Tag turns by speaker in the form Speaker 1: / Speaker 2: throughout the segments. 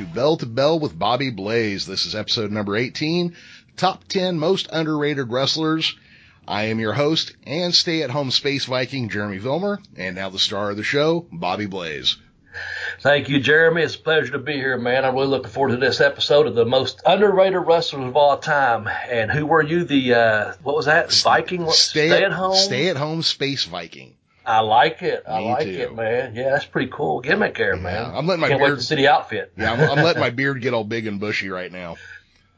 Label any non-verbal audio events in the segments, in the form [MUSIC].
Speaker 1: to Bell to Bell with Bobby Blaze. This is episode number 18, Top 10 Most Underrated Wrestlers. I am your host and stay at home space Viking, Jeremy Vilmer, and now the star of the show, Bobby Blaze.
Speaker 2: Thank you, Jeremy. It's a pleasure to be here, man. I'm really looking forward to this episode of the most underrated wrestlers of all time. And who were you? The uh, what was that? Viking?
Speaker 1: Stay,
Speaker 2: stay at home.
Speaker 1: Stay at home space Viking.
Speaker 2: I like it. I
Speaker 1: Me
Speaker 2: like
Speaker 1: too.
Speaker 2: it, man. Yeah, that's pretty cool gimmick there, man.
Speaker 1: I'm letting my
Speaker 2: Can't
Speaker 1: beard-
Speaker 2: see the outfit.
Speaker 1: Yeah, I'm, I'm letting my [LAUGHS] beard get all big and bushy right now.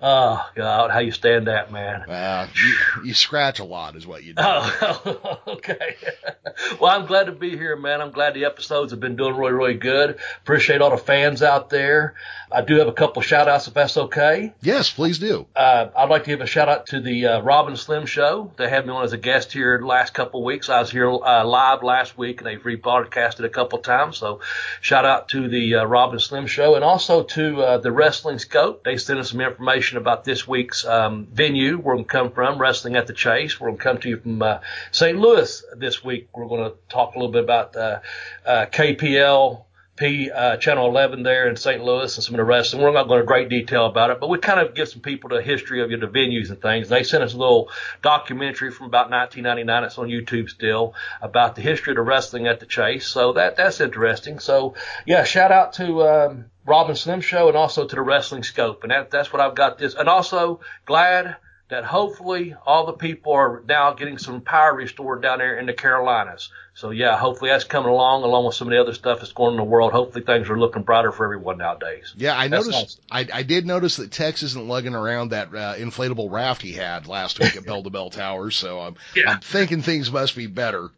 Speaker 2: Oh God, how you stand that, man?
Speaker 1: Uh, you, you scratch a lot is what you do.
Speaker 2: Oh, [LAUGHS] okay. [LAUGHS] well, I'm glad to be here, man. I'm glad the episodes have been doing really, really good. Appreciate all the fans out there. I do have a couple shout outs if that's okay.
Speaker 1: Yes, please do.
Speaker 2: Uh, I'd like to give a shout out to the uh, Robin Slim Show. They had me on as a guest here the last couple of weeks. I was here uh, live last week, and they've rebroadcasted a couple of times. So, shout out to the uh, Robin Slim Show, and also to uh, the Wrestling Scope. They sent us some information about this week's um, venue. Where we come from, Wrestling at the Chase. We're going to come to you from uh, St. Louis this week. We're going to talk a little bit about uh, uh, KPL. Uh, Channel 11 there in St. Louis and some of the rest. And We're not going to great detail about it, but we kind of give some people the history of you know, the venues and things. They sent us a little documentary from about 1999. It's on YouTube still about the history of the wrestling at the Chase. So that that's interesting. So yeah, shout out to um, Robin Slim Show and also to the Wrestling Scope, and that that's what I've got this. And also glad that hopefully all the people are now getting some power restored down there in the Carolinas. So yeah, hopefully that's coming along, along with some of the other stuff that's going on in the world. Hopefully things are looking brighter for everyone nowadays.
Speaker 1: Yeah, I
Speaker 2: That's
Speaker 1: noticed. I, I did notice that Tex isn't lugging around that uh, inflatable raft he had last week at [LAUGHS] Bell to Bell Towers. So I'm,
Speaker 2: Yeah.
Speaker 1: I'm thinking things must be better.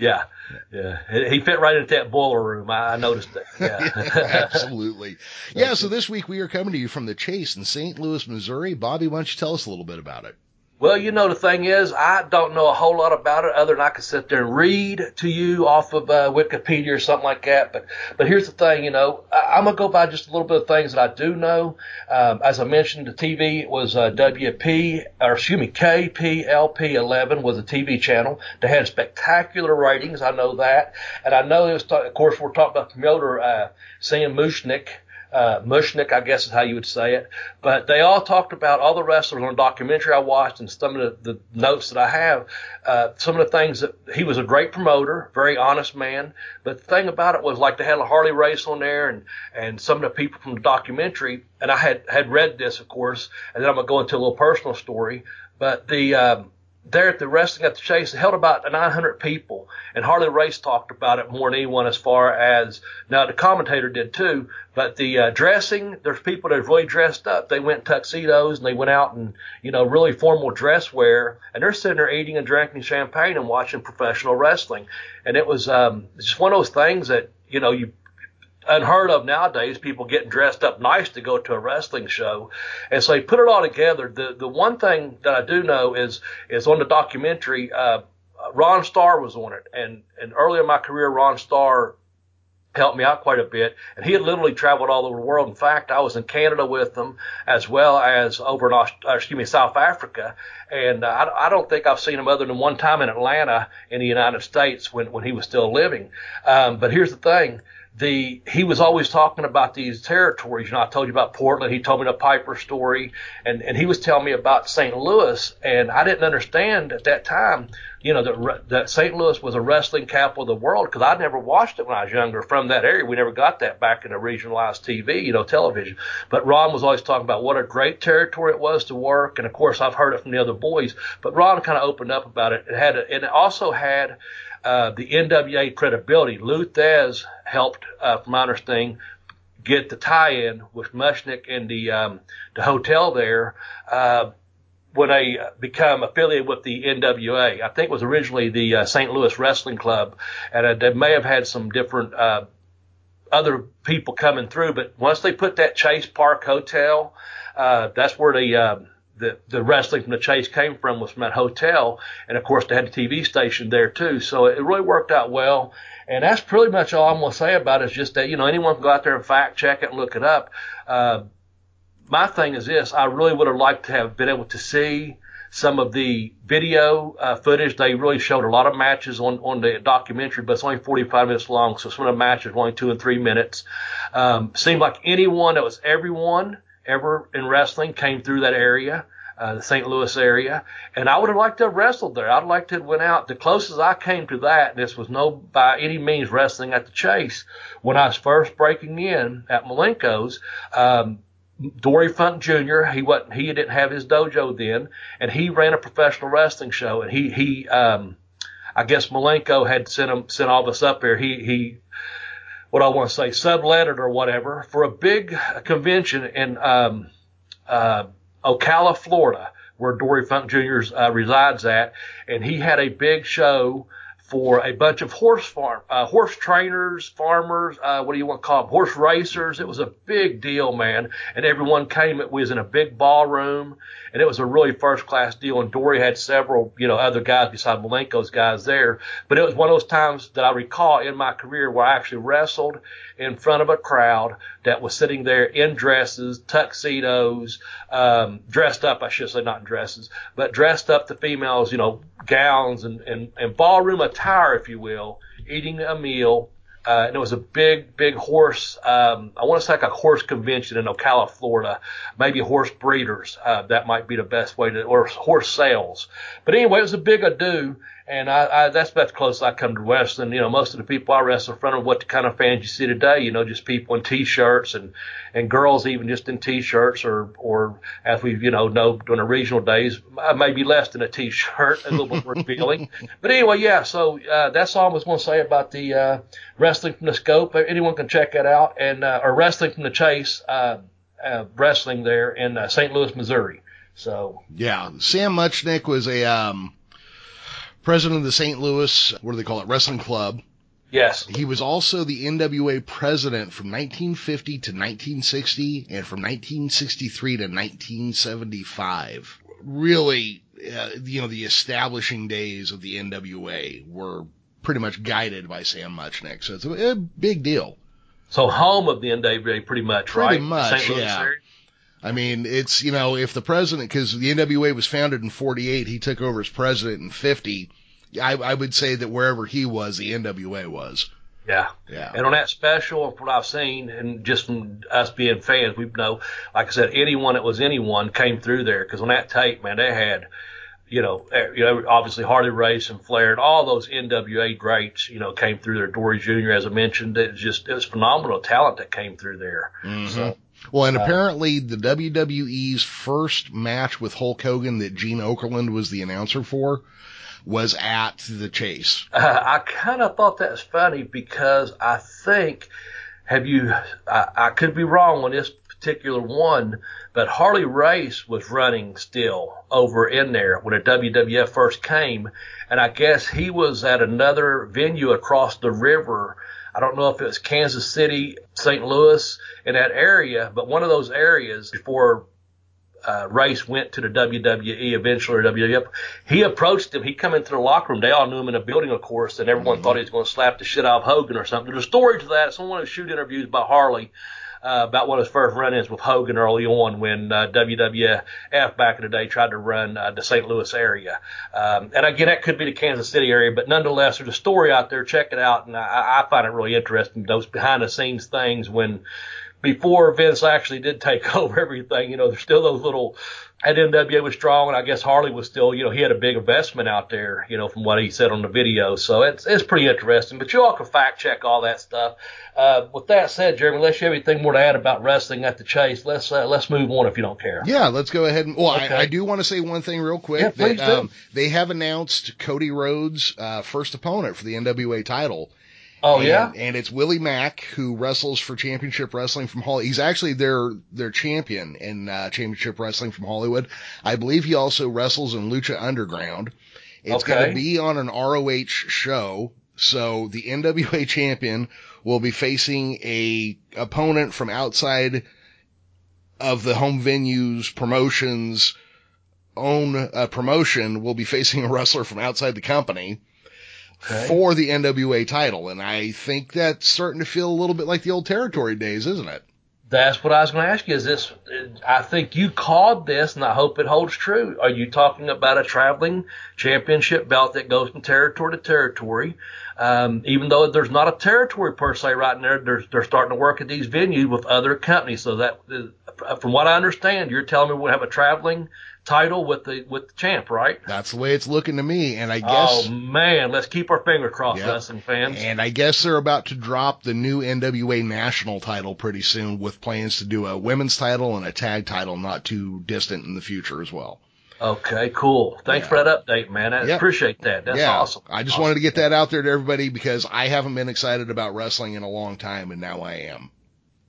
Speaker 2: Yeah, yeah, He- fit right into that boiler room. I, I noticed that. [LAUGHS] Yeah, [LAUGHS]
Speaker 1: Absolutely. Yeah. So this week we are coming to you from the Chase in St. Louis, Missouri. Bobby, why don't you tell us a little bit about it?
Speaker 2: Well, you know, the thing is, I don't know a whole lot about it other than I can sit there and read to you off of uh, Wikipedia or something like that. But, but here's the thing, you know, I, I'm going to go by just a little bit of things that I do know. Um, as I mentioned, the TV was uh, WP, or excuse me, KPLR 11 was a TV channel. They had spectacular ratings. I know that. And I know it was, of course, we're talking about promoter, uh, Sam Muchnick uh, Muchnick, I guess is how you would say it. But they all talked about all the wrestlers on a documentary I watched and some of the, the notes that I have. Uh, some of the things that he was a great promoter, very honest man. But the thing about it was like they had a Harley Race on there and, and some of the people from the documentary. And I had, had read this, of course, and then I'm going to go into a little personal story. But the, um, there at the wrestling at the chase, held about 900 people, and Harley Race talked about it more than anyone as far as now the commentator did too. But the uh, dressing, there's people that really dressed up. They went tuxedos and they went out in you know really formal dress wear, and they're sitting there eating and drinking champagne and watching professional wrestling. And it was um, just one of those things that you know you unheard of nowadays. People getting dressed up nice to go to a wrestling show, and so you put it all together. The the one thing that I do know is is on the documentary. Uh, Ron Starr was on it, and and early in my career, Ron Starr helped me out quite a bit. And he had literally traveled all over the world. In fact, I was in Canada with him as well as over in, Aust- uh, excuse me, South Africa. And uh, I, I don't think I've seen him other than one time in Atlanta in the United States when, when he was still living. Um, but here's the thing. The, he was always talking about these territories. You know, I told you about Portland. He told me the Piper story and, and he was telling me about St. Louis and I didn't understand at that time, you know, that, that St. Louis was a wrestling capital of the world because I never watched it when I was younger from that area. We never got that back in the regionalized TV, you know, television. But Ron was always talking about what a great territory it was to work. And of course, I've heard it from the other boys, but Ron kind of opened up about it. It had, a, and it also had, uh, the NWA credibility. Lou Thesz helped, uh, from my understanding, get the tie-in with Muchnick and the, um, the hotel there. Uh, when they become affiliated with the NWA. I think it was originally the uh, St. Louis Wrestling Club, and uh, they may have had some different uh, other people coming through. But once they put that Chase Park Hotel, uh, that's where the uh, the the wrestling from the chase came from was from that hotel, and of course they had a TV station there too. So it really worked out well. And that's pretty much all I'm going to say about it. Is just that you know anyone can go out there and fact check it and look it up. Uh, my thing is this: I really would have liked to have been able to see some of the video uh, footage. They really showed a lot of matches on, on the documentary, but it's only 45 minutes long. So some of the matches were only two and three minutes. Um, seemed like anyone that was everyone ever in wrestling came through that area. Uh, the St. Louis area, and I would have liked to have wrestled there. I'd like to have went out. The closest I came to that, this was no by any means wrestling at the Chase. When I was first breaking in at Malenko's, um, Dory Funk Jr. He wasn't he didn't have his dojo then, and he ran a professional wrestling show. And he he um, I guess Malenko had sent him sent all of us up there. He he what I want to say subletted or whatever for a big convention in um, uh, Ocala, Florida, where Dory Funk Jr. Uh, resides at, and he had a big show for a bunch of horse farm, uh, horse trainers, farmers, uh, what do you want to call them, horse racers. It was a big deal, man. And everyone came. It was in a big ballroom, and it was a really first class deal. And Dory had several, you know, other guys besides Malenko's guys there. But it was one of those times that I recall in my career where I actually wrestled in front of a crowd that was sitting there in dresses, tuxedos, um, dressed up, I should say, not in dresses, but dressed up the females, you know, gowns and, and, and ballroom attire, if you will, eating a meal. Uh, and it was a big, big horse. Um, I want to say like a horse convention in Ocala, Florida. Maybe horse breeders. Uh, that might be the best way to, or horse sales. But anyway, it was a big ado. And I, I, that's about the closest I come to wrestling. You know, most of the people I wrestle in front of what the kind of fans you see today, you know, just people in t-shirts and, and girls even just in t-shirts or, or as we, you know, know during the regional days, maybe less than a t-shirt, a little bit more revealing. [LAUGHS] But anyway, yeah, so, uh, that's all I was going to say about the, uh, wrestling from the scope. Anyone can check that out and, uh, or wrestling from the chase, uh, uh, wrestling there in uh, St. Louis, Missouri. So
Speaker 1: yeah, Sam Muchnick was a, um, president of the St. Louis, what do they call it, wrestling club.
Speaker 2: Yes.
Speaker 1: He was also the NWA president from 1950 to 1960 and from 1963 to 1975. Really, uh, you know, the establishing days of the NWA were pretty much guided by Sam Muchnick. So it's a, a big deal.
Speaker 2: So home of the NWA pretty much,
Speaker 1: pretty
Speaker 2: right?
Speaker 1: much, yeah. Area? I mean, it's, you know, if the president, cause the NWA was founded in 48, he took over as president in 50. I, I would say that wherever he was, the NWA was.
Speaker 2: Yeah. Yeah. And on that special, from what I've seen, and just from us being fans, we know, like I said, anyone that was anyone came through there. Cause on that tape, man, they had, you know, eh, you know, obviously Harley Race and Flair and all those NWA greats, you know, came through there. Dory Jr., as I mentioned, it was just, it was phenomenal talent that came through there.
Speaker 1: Mm-hmm. So, well, and uh, apparently the WWE's first match with Hulk Hogan that Gene Okerlund was the announcer for was at the Chase.
Speaker 2: Uh, [LAUGHS] I kind of thought that was funny because I think, have you, I, I could be wrong on this particular one, but Harley Race was running still over in there when the WWF first came. And I guess he was at another venue across the river I don't know if it was Kansas City, St. Louis, in that area, but one of those areas before uh, Race went to the WWE eventually or WWF. He approached him. He come into the locker room. They all knew him in the building, of course, and everyone mm-hmm. thought he was going to slap the shit out of Hogan or something. There's a story to that. Someone of shoot interviews by Harley uh, about one of his first run-ins with Hogan early on when uh, WWF back in the day tried to run uh, the St. Louis area. Um, and again, that could be the Kansas City area, but nonetheless, there's a story out there. Check it out, and I, I find it really interesting. Those behind-the-scenes things when before Vince actually did take [LAUGHS] over everything, you know, there's still those little at NWA was strong, and I guess Harley was still, you know, he had a big investment out there, you know, from what he said on the video. So it's it's pretty interesting. But you all can fact check all that stuff. Uh, with that said, Jeremy, unless you have anything more to add about wrestling at the Chase, let's uh, let's move on if you don't care.
Speaker 1: Yeah, let's go ahead and. Well, okay. I, I, do want to say one thing real quick.
Speaker 2: Yeah, please
Speaker 1: that,
Speaker 2: um,
Speaker 1: they have announced Cody Rhodes' uh, first opponent for the NWA title.
Speaker 2: Oh
Speaker 1: and,
Speaker 2: yeah,
Speaker 1: and it's Willie Mack who wrestles for Championship Wrestling from Hollywood. He's actually their their champion in uh, Championship Wrestling from Hollywood. I believe he also wrestles in Lucha Underground. It's
Speaker 2: okay.
Speaker 1: going to be on an ROH show, so the NWA champion will be facing a opponent from outside of the home venues promotions own uh, promotion will be facing a wrestler from outside the company
Speaker 2: Okay.
Speaker 1: for the NWA title. And I think that's starting to feel a little bit like the old territory days, isn't it?
Speaker 2: That's what I was going to ask you. Is this? I think you called this, and I hope it holds true. Are you talking about a traveling championship belt that goes from territory to territory? Um, even though there's not a territory per se right in there, they're, they're starting to work at these venues with other companies. So that, uh, from what I understand, you're telling me we'll have a traveling title with the with the champ, right?
Speaker 1: That's the way it's looking to me. And I guess
Speaker 2: Oh man, let's keep our finger crossed,
Speaker 1: Yeah.
Speaker 2: wrestling fans.
Speaker 1: And I guess they're about to drop the new NWA national title pretty soon with plans to do a women's title and a tag title not too distant in the future as well.
Speaker 2: Okay, cool. Thanks
Speaker 1: Yeah.
Speaker 2: for that update, man. I
Speaker 1: Yeah.
Speaker 2: appreciate that. That's
Speaker 1: yeah,
Speaker 2: awesome.
Speaker 1: I just
Speaker 2: Awesome.
Speaker 1: wanted to get that out there to everybody because I haven't been excited about wrestling in a long time and now I am.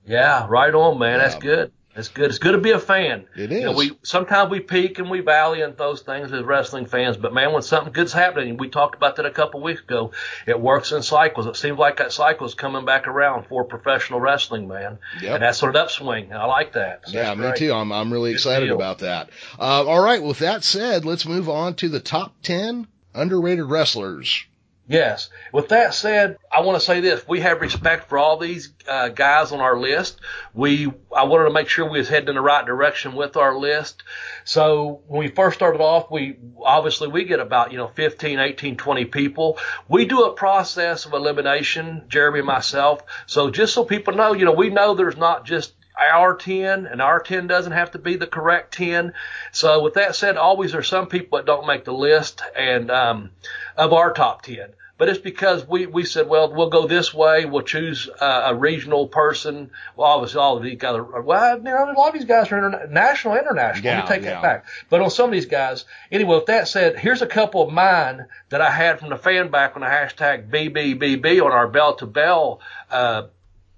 Speaker 2: Yeah, right on, man. That's good. That's good. It's good to be a fan.
Speaker 1: It is.
Speaker 2: You know, we sometimes we peak and we valley and those things as wrestling fans, but man, when something good's happening, we talked about that a couple weeks ago. It works in cycles. It seems like that cycle is coming back around for professional wrestling, man.
Speaker 1: Yep.
Speaker 2: And that's sort of upswing. I like that. So
Speaker 1: Yeah, me
Speaker 2: great.
Speaker 1: too. I'm I'm really
Speaker 2: Good
Speaker 1: excited
Speaker 2: deal.
Speaker 1: about that. Uh, all right, with that said, let's move on to the top ten underrated wrestlers.
Speaker 2: Yes. With that said, I want to say this: we have respect for all these uh, guys on our list. We, I wanted to make sure we was heading in the right direction with our list. So when we first started off, we obviously we get about you know 15, 18, 20 people. We do a process of elimination, Jeremy and myself. So just so people know, you know, we know there's not just our 10 and our 10 doesn't have to be the correct 10. So with that said, always there's some people that don't make the list and, um, of our top 10. But it's because we, we said, well, we'll go this way. We'll choose uh, a regional person. Well, obviously all of these guys are, well, you know, a lot of these guys are interna- national, international.
Speaker 1: Yeah,
Speaker 2: take
Speaker 1: yeah.
Speaker 2: that back. But on some of these guys, anyway, with that said, here's a couple of mine that I had from the fan back on the hashtag BBBB on our bell to bell, uh,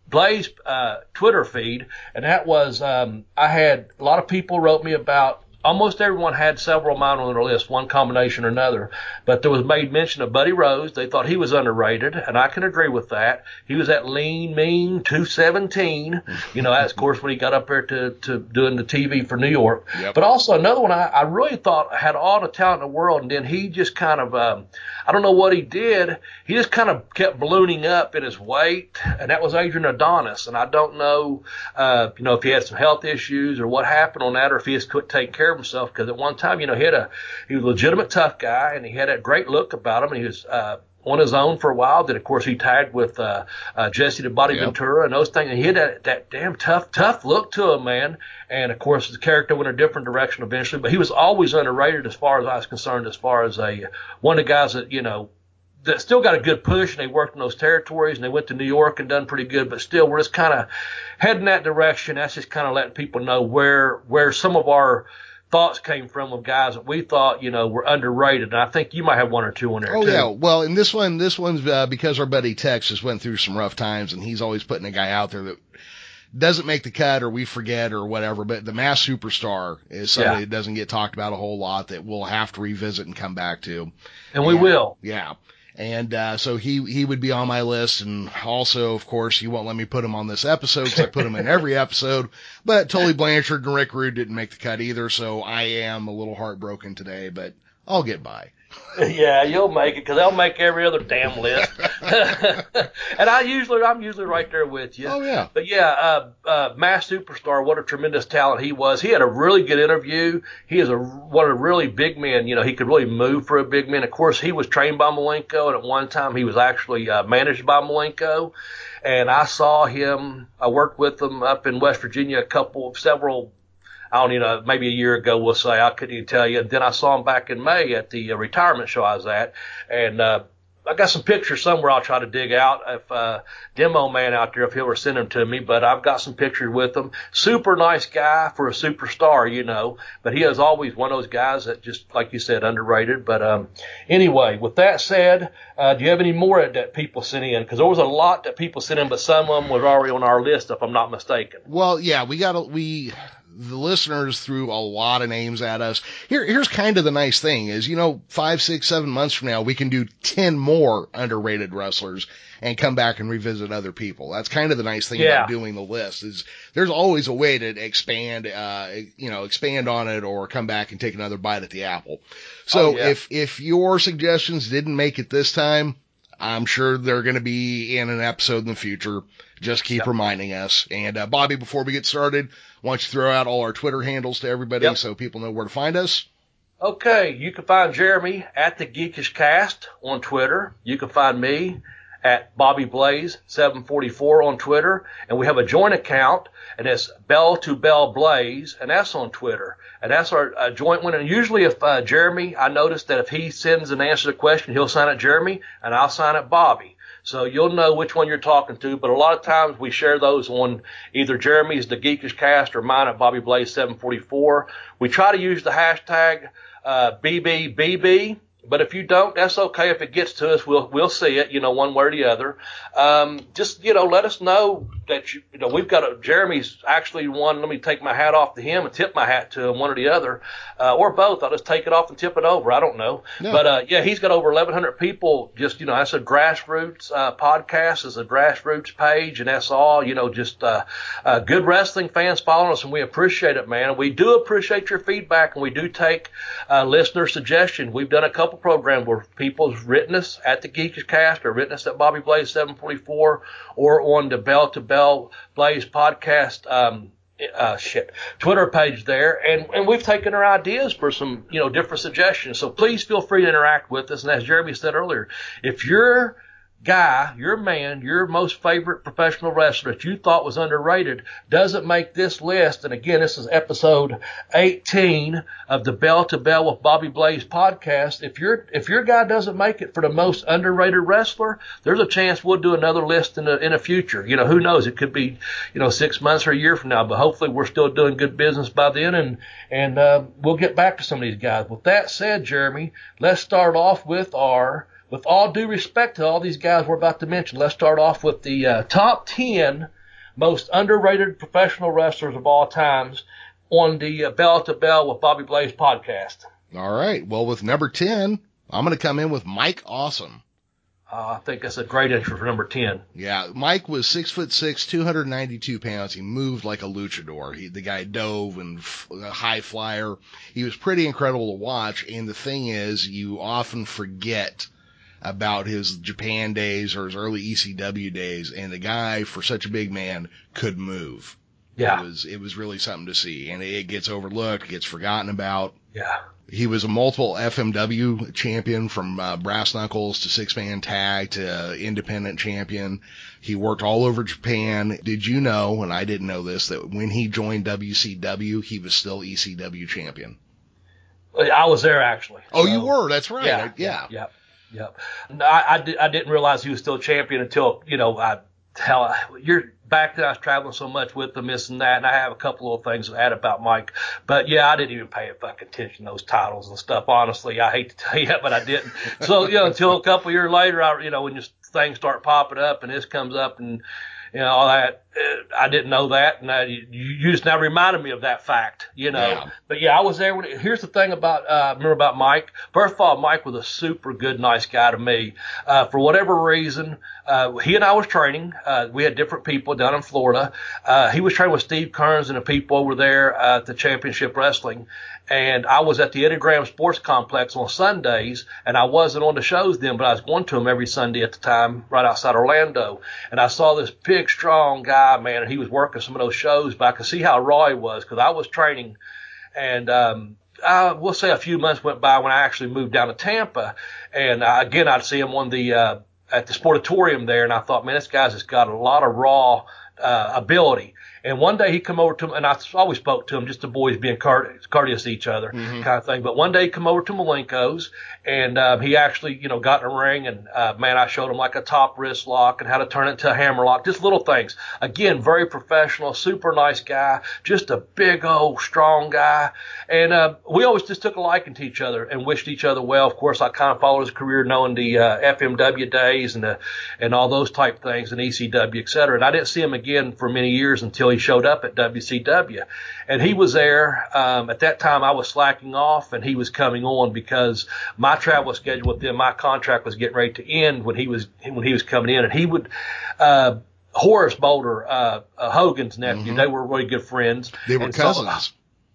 Speaker 2: Blaze uh, Twitter feed, and that was um, I had a lot of people wrote me about. Almost everyone had several of mine on their list, one combination or another. But there was made mention of Buddy Rose. They thought he was underrated, and I can agree with that. He was that lean, mean 217. You know, that's of course when he got up there to, to doing the TV for New York.
Speaker 1: Yep.
Speaker 2: But also another one I, I really thought had all the talent in the world, and then he just kind of um, I don't know what he did. He just kind of kept ballooning up in his weight, and that was Adrian Adonis. And I don't know, uh, you know, if he had some health issues or what happened on that, or if he just couldn't take care of himself. Because at one time, you know, he had a he was a legitimate tough guy, and he had a great look about him, and he was. Uh, on his own for a while. Then of course he tagged with uh, uh, Jesse the Body
Speaker 1: Yep.
Speaker 2: Ventura and those things. And he had that, that damn tough, tough look to him, man. And of course his character went a different direction eventually, but he was always underrated as far as I was concerned. As far as a one of the guys that you know that still got a good push and they worked in those territories and they went to New York and done pretty good, but still we're just kind of heading that direction. That's just kind of letting people know where where some of our thoughts came from of guys that we thought you know were underrated. And I think you might have one or two on there
Speaker 1: Oh
Speaker 2: too.
Speaker 1: yeah, well, in this one, this one's uh, because our buddy Tex just went through some rough times, and he's always putting a guy out there that doesn't make the cut or we forget or whatever. But the Masked Superstar is somebody
Speaker 2: Yeah.
Speaker 1: that doesn't get talked about a whole lot that we'll have to revisit and come back to.
Speaker 2: and we will.
Speaker 1: Yeah. And uh, so he he would be on my list, and also, of course, he won't let me put him on this episode because I put him in every [LAUGHS] episode. But Tully Blanchard and Rick Rude didn't make the cut either, so I am a little heartbroken today, but I'll get by. [LAUGHS]
Speaker 2: yeah, you'll make it because they'll make every other damn list. [LAUGHS] and I usually, I'm usually right there with you.
Speaker 1: Oh yeah,
Speaker 2: But yeah, uh, uh, Masked Superstar, what a tremendous talent he was. He had a really good interview. He is a one of the really big men. You know, he could really move for a big man. Of course, he was trained by Malenko, and at one time he was actually uh, managed by Malenko. And I saw him. I worked with him up in West Virginia a couple, of several. I don't even know, maybe a year ago, we'll say. I couldn't even tell you. And then I saw him back in May at the uh, retirement show I was at, and uh, I got some pictures somewhere I'll try to dig out if uh demo man out there if he'll ever send them to me, but I've got some pictures with him. Super nice guy for a superstar, you know. But he is always one of those guys that just like you said, underrated. But um anyway, with that said, uh do you have any more that people sent in? Because there was a lot that people sent in, but some of them was already on our list if I'm not mistaken.
Speaker 1: Well, yeah, we got we the listeners threw a lot of names at us. Here, here's kind of the nice thing is, you know, five, six, seven months from now, we can do 10 more underrated wrestlers and come back and revisit other people. That's kind of the nice thing
Speaker 2: Yeah.
Speaker 1: about doing the list is there's always a way to expand, uh, you know, expand on it or come back and take another bite at the apple. So
Speaker 2: Oh, yeah.
Speaker 1: if, if your suggestions didn't make it this time, I'm sure they're going to be in an episode in the future. Just keep
Speaker 2: Yep.
Speaker 1: reminding us. And, uh, Bobby, before we get started, why don't you throw out all our Twitter handles to everybody
Speaker 2: Yep.
Speaker 1: so people know where to find us?
Speaker 2: Okay, you can find Jeremy at the Geekish Cast on Twitter. You can find me at Bobby Blaze 744 on Twitter, and we have a joint account, and it's Bell to Bell Blaze, and that's on Twitter, and that's our uh, joint one. And usually, if uh, Jeremy, I notice that if he sends an answer to the question, he'll sign it Jeremy, and I'll sign it Bobby. So you'll know which one you're talking to, but a lot of times we share those on either Jeremy's The Geekish Cast or mine at Bobby Blaze 744. We try to use the hashtag uh, BBBB. But if you don't, that's okay. If it gets to us, we'll we'll see it, you know, one way or the other. Um, just you know, let us know that you you know we've got a Jeremy's actually one. Let me take my hat off to him and tip my hat to him, one or the other, uh, or both. I'll just take it off and tip it over. I don't know,
Speaker 1: Yeah.
Speaker 2: but uh, yeah, he's got over 1,100 people. Just you know, that's a grassroots uh, podcast. is a grassroots page, and that's all. You know, just uh, uh, good wrestling fans following us, and we appreciate it, man. We do appreciate your feedback, and we do take uh, listener suggestion. We've done a couple programs where people's written us at the Geekish Cast or written us at Bobby Blaze 744 or on the Bell to Bell Blaze podcast. Um, uh, shit, Twitter page there, and and we've taken our ideas for some you know different suggestions. So please feel free to interact with us. And as Jeremy said earlier, if your guy, your man, your most favorite professional wrestler that you thought was underrated doesn't make this list, and again, this is episode 18 of the Bell to Bell with Bobby Blaze podcast. If your if your guy doesn't make it for the most underrated wrestler, there's a chance we'll do another list in the in the future. You know, who knows? It could be you know six months or a year from now, but hopefully we're still doing good business by then, and and uh, we'll get back to some of these guys. With that said, Jeremy, let's start off with our with all due respect to all these guys we're about to mention, let's start off with the uh, top 10 most underrated professional wrestlers of all times on the uh, Bell to Bell with Bobby Blaze podcast.
Speaker 1: All right. Well, with number 10, I'm going to come in with Mike Awesome.
Speaker 2: Uh, I think that's a great entry for number 10.
Speaker 1: Yeah, Mike was six foot six, 292 pounds. He moved like a luchador. He, the guy dove and f- a high flyer. He was pretty incredible to watch. And the thing is, you often forget about his Japan days or his early ECW days. And the guy, for such a big man, could move.
Speaker 2: Yeah,
Speaker 1: It was, it was really something to see. And it gets overlooked, gets forgotten about.
Speaker 2: yeah.
Speaker 1: He was a multiple FMW champion from uh, brass knuckles to six man tag to uh, independent champion. He worked all over Japan. Did you know, and I didn't know this, that when he joined WCW, he was still ECW champion?
Speaker 2: I was there actually.
Speaker 1: Oh,
Speaker 2: So-
Speaker 1: you were? That's right.
Speaker 2: Yeah,
Speaker 1: I- yeah.
Speaker 2: yeah, yep. No, I, I, di- I didn't realize he was still champion until you know I hell you're back then I was traveling so much with them this and that and I have a couple of little things to add about Mike. But yeah I didn't even pay a fucking attention to those titles and stuff honestly. I hate to tell you but I didn't. So you know until a couple years later I you know when just things start popping up and this comes up and you know all that uh, I didn't know that and I, you, you just now reminded me of that fact you know
Speaker 1: Yeah.
Speaker 2: but yeah, I was there. When, here's the thing about uh, remember about Mike. First of all, Mike was a super good, nice guy to me. Uh, for whatever reason, uh, he and I was training. Uh, we had different people down in Florida. Uh, he was training with Steve Kearns and the people over there uh, at the Championship Wrestling. And I was at the Graham Sports Complex on Sundays, and I wasn't on the shows then, but I was going to them every Sunday at the time, right outside Orlando. And I saw this big, strong guy, man, and he was working some of those shows, but I could see how raw he was because I was training and um, uh, we'll say a few months went by when I actually moved down to Tampa, and uh, again I'd see him on the uh, at the sportatorium there, and I thought, man, this guy's just got a lot of raw uh, ability. And one day he come over to him, and I always spoke to him, just the boys being courteous, courteous to each other, kind of thing. But one day he come over to Malenko's, and um, he actually, you know, got in a ring, and uh, man, I showed him like a top wrist lock and how to turn it to a hammer lock, just little things. Again, very professional, super nice guy, just a big old strong guy, and uh, we always just took a liking to each other and wished each other well. Of course, I kind of followed his career, knowing the uh, FMW days and the and all those type things, and ECW, et cetera. And I didn't see him again for many years until he showed up at WCW, and he was there. Um, at that time, I was slacking off, and he was coming on because my travel schedule with them, my contract was getting ready to end when he was when he was coming in, and he would. Uh, Horace Boulder, uh, uh, Hogan's nephew,
Speaker 1: Mm-hmm.
Speaker 2: they were really good friends.
Speaker 1: They were
Speaker 2: And so-
Speaker 1: cousins.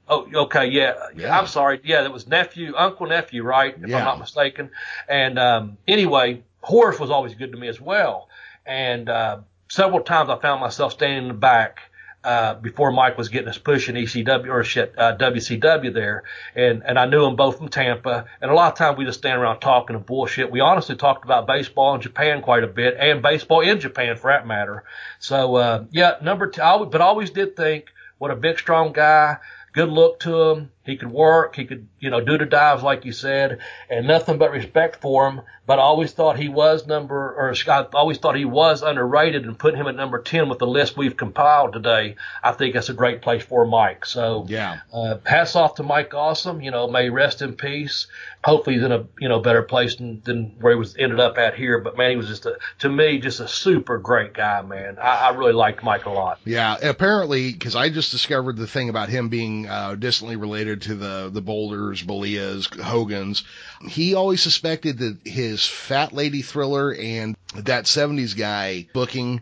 Speaker 2: Oh, okay, yeah.
Speaker 1: Yeah.
Speaker 2: I'm sorry. Yeah, that was nephew, uncle nephew, right? If
Speaker 1: Yeah.
Speaker 2: I'm not mistaken. And um, anyway, Horace was always good to me as well. And uh, several times I found myself standing in the back uh, before Mike was getting his push in ECW or shit uh, WCW there, and and I knew them both from Tampa. And a lot of times we just stand around talking and bullshit. We honestly talked about baseball in Japan quite a bit, and baseball in Japan for that matter. So uh, yeah, number two. I but I always did think what a big strong guy. Good look to him. He could work. He could, you know, do the dives like you said, and nothing but respect for him. But I always thought he was number, or I always thought he was underrated, and putting him at number ten with the list we've compiled today, I think that's a great place for Mike. So
Speaker 1: Yeah.
Speaker 2: uh, hats off to Mike Awesome. You know, may he rest in peace. Hopefully, he's in a you know better place than, than where he was ended up at here. But man, he was just a to me just a super great guy, man. I, I really liked Mike a lot.
Speaker 1: Yeah, apparently, because I just discovered the thing about him being uh, distantly related to the the Boulders, Bolleas, Hogans. He always suspected that his fat lady thriller and that '70s guy booking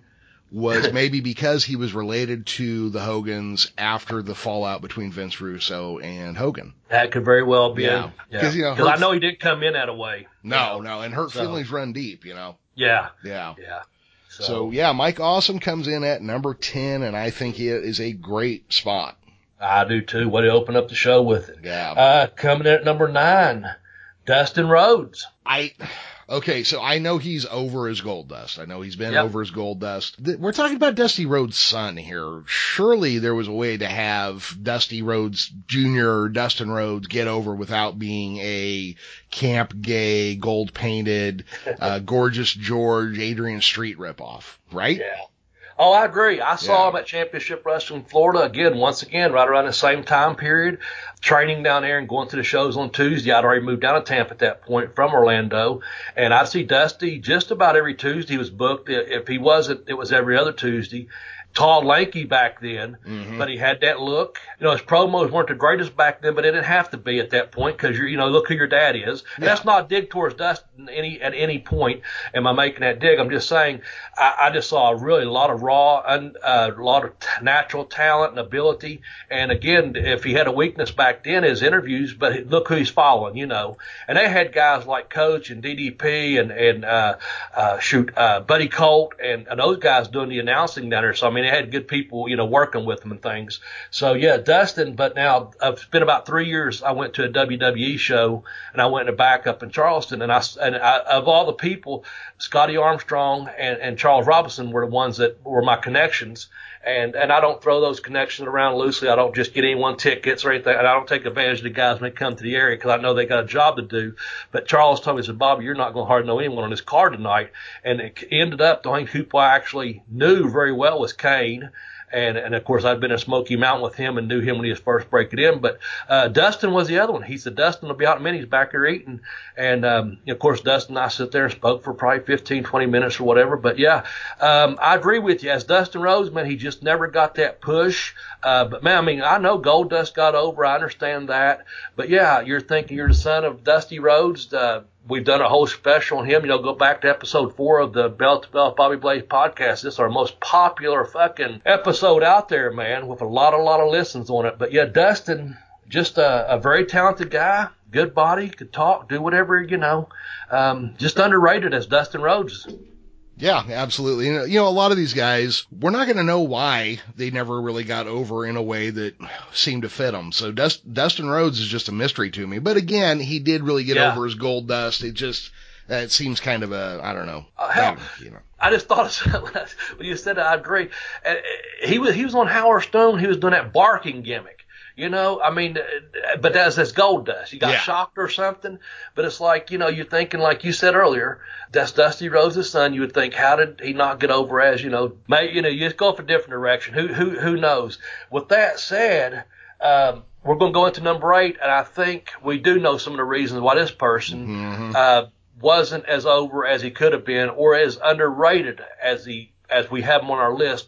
Speaker 1: was [LAUGHS] maybe because he was related to the Hogans after the fallout between Vince Russo and Hogan.
Speaker 2: That could very well be.
Speaker 1: Yeah.
Speaker 2: Yeah,
Speaker 1: 'Cause, you know,
Speaker 2: I know he didn't come in that way.
Speaker 1: No, no, and hurt
Speaker 2: So-
Speaker 1: feelings run deep, you know.
Speaker 2: Yeah,
Speaker 1: Yeah.
Speaker 2: yeah. So,
Speaker 1: So yeah, Mike Awesome comes in at number ten, and I think it is a great spot.
Speaker 2: I do too. What he open up the show with it.
Speaker 1: Yeah.
Speaker 2: Uh, coming in at number nine, Dustin Rhodes.
Speaker 1: I okay, so I know he's over his gold dust. I know he's been
Speaker 2: Yep.
Speaker 1: over his gold dust. We're talking about Dusty Rhodes' son here. Surely there was a way to have Dusty Rhodes Jr. Dustin Rhodes get over without being a camp gay, gold painted, uh, [LAUGHS] gorgeous George Adrian Street ripoff, right?
Speaker 2: Yeah. Oh, I agree. I saw
Speaker 1: Yeah.
Speaker 2: him at Championship Wrestling Florida again, once again, right around the same time period, training down there and going to the shows on Tuesday. I'd already moved down to Tampa at that point from Orlando, and I'd see Dusty just about every Tuesday. He was booked. If he wasn't, it was every other Tuesday. Tall, lanky back then, but he had that look. You know, his promos weren't the greatest back then, but they didn't have to be at that point because you're, you know, look who your dad is. And that's not a dig towards Dustin any at any point. Am I making that dig? I'm just saying, I, I just saw a really a lot of raw, and uh, a lot of t- natural talent and ability. And again, if he had a weakness back then, his interviews, but look who he's following, you know. And they had guys like Coach and DDP and and uh, uh, shoot uh, Buddy Colt and, and those guys doing the announcing down there. So I mean, they had good people, you know, working with them and things. So yeah, Dustin. But now uh, it's been about three years. I went to a WWE show and I went to back up in Charleston, and I and I, of all the people, Scotty Armstrong and, and Charles Robinson were the ones that were my connections. And and I don't throw those connections around loosely. I don't just get anyone tickets or anything, and I don't take advantage of the guys when they come to the area because I know they got a job to do. But Charles told me, he said, Bobby, you're not going to hardly know anyone on this card tonight. And it ended up the only people I actually knew very well was Kane. And, and of course, I'd been in Smoky Mountain with him and knew him when he was first breaking in. But uh, Dustin was the other one. He said, Dustin will be out in a minute. He's back there eating. And um, of course, Dustin and I sit there and spoke for probably 15, 20 minutes or whatever. But yeah, um, I agree with you. As Dustin Rhodes, man, he just never got that push. Uh, but man, I mean, I know Gold Dust got over. I understand that. But yeah, you're thinking you're the son of Dusty Rhodes. Uh, we've done a whole special on him. You know, go back to episode four of the Belt to Belt Bobby Blaze podcast. This is our most popular fucking episode out there, man, with a lot, a lot of listens on it. But yeah, Dustin, just a, a very talented guy, good body, could talk, do whatever, you know. Um, just underrated as Dustin Rhodes.
Speaker 1: Yeah, absolutely. You know, you know, a lot of these guys, we're not going to know why they never really got over in a way that seemed to fit them. So Dust, Dustin Rhodes is just a mystery to me. But again, he did really get
Speaker 2: Yeah.
Speaker 1: over his gold dust. It just, it seems kind of a, I don't know.
Speaker 2: Uh, hell,
Speaker 1: you know.
Speaker 2: I just thought [LAUGHS] when you said that. I agree. And uh, he was he was on Howard Stern. He was doing that barking gimmick. You know, I mean, uh, but that's that's gold dust. You got
Speaker 1: Yeah.
Speaker 2: shocked or something. But it's like you know, you're thinking like you said earlier. That's Dusty Rhodes' son. You would think, how did he not get over as you know? May you know, you just go for a different direction. Who who who knows? With that said. Um, we're going to go into number eight, and I think we do know some of the reasons why this person uh, wasn't as over as he could have been, or as underrated as he as we have him on our list.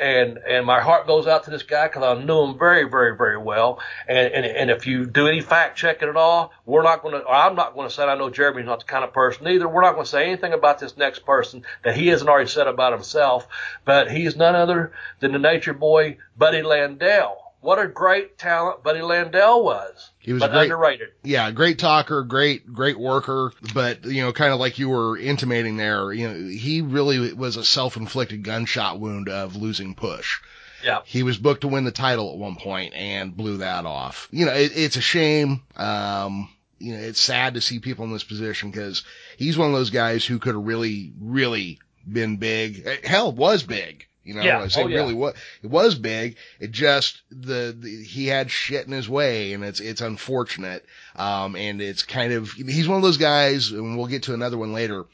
Speaker 2: And, and my heart goes out to this guy because I knew him very, very, very well. And, and, and if you do any fact checking at all, we're not going to, I'm not going to say I know Jeremy's not the kind of person either. We're not going to say anything about this next person that he hasn't already said about himself. But he's none other than the nature boy, Buddy Landell. What a great talent Buddy Landell was.
Speaker 1: He was
Speaker 2: but
Speaker 1: great.
Speaker 2: underrated.
Speaker 1: Yeah, great talker, great, great worker, but you know, kind of like you were intimating there, you know, he really was a self-inflicted gunshot wound of losing push.
Speaker 2: Yeah.
Speaker 1: He was booked to win the title at one point and blew that off. You know, it, it's a shame. Um, you know, it's sad to see people in this position because he's one of those guys who could have really, really been big. Hell, was big. You know,
Speaker 2: Yeah.
Speaker 1: I say
Speaker 2: Oh, yeah.
Speaker 1: really what it was big. It just the, the he had shit in his way, and it's it's unfortunate. Um, and it's kind of he's one of those guys, and we'll get to another one later.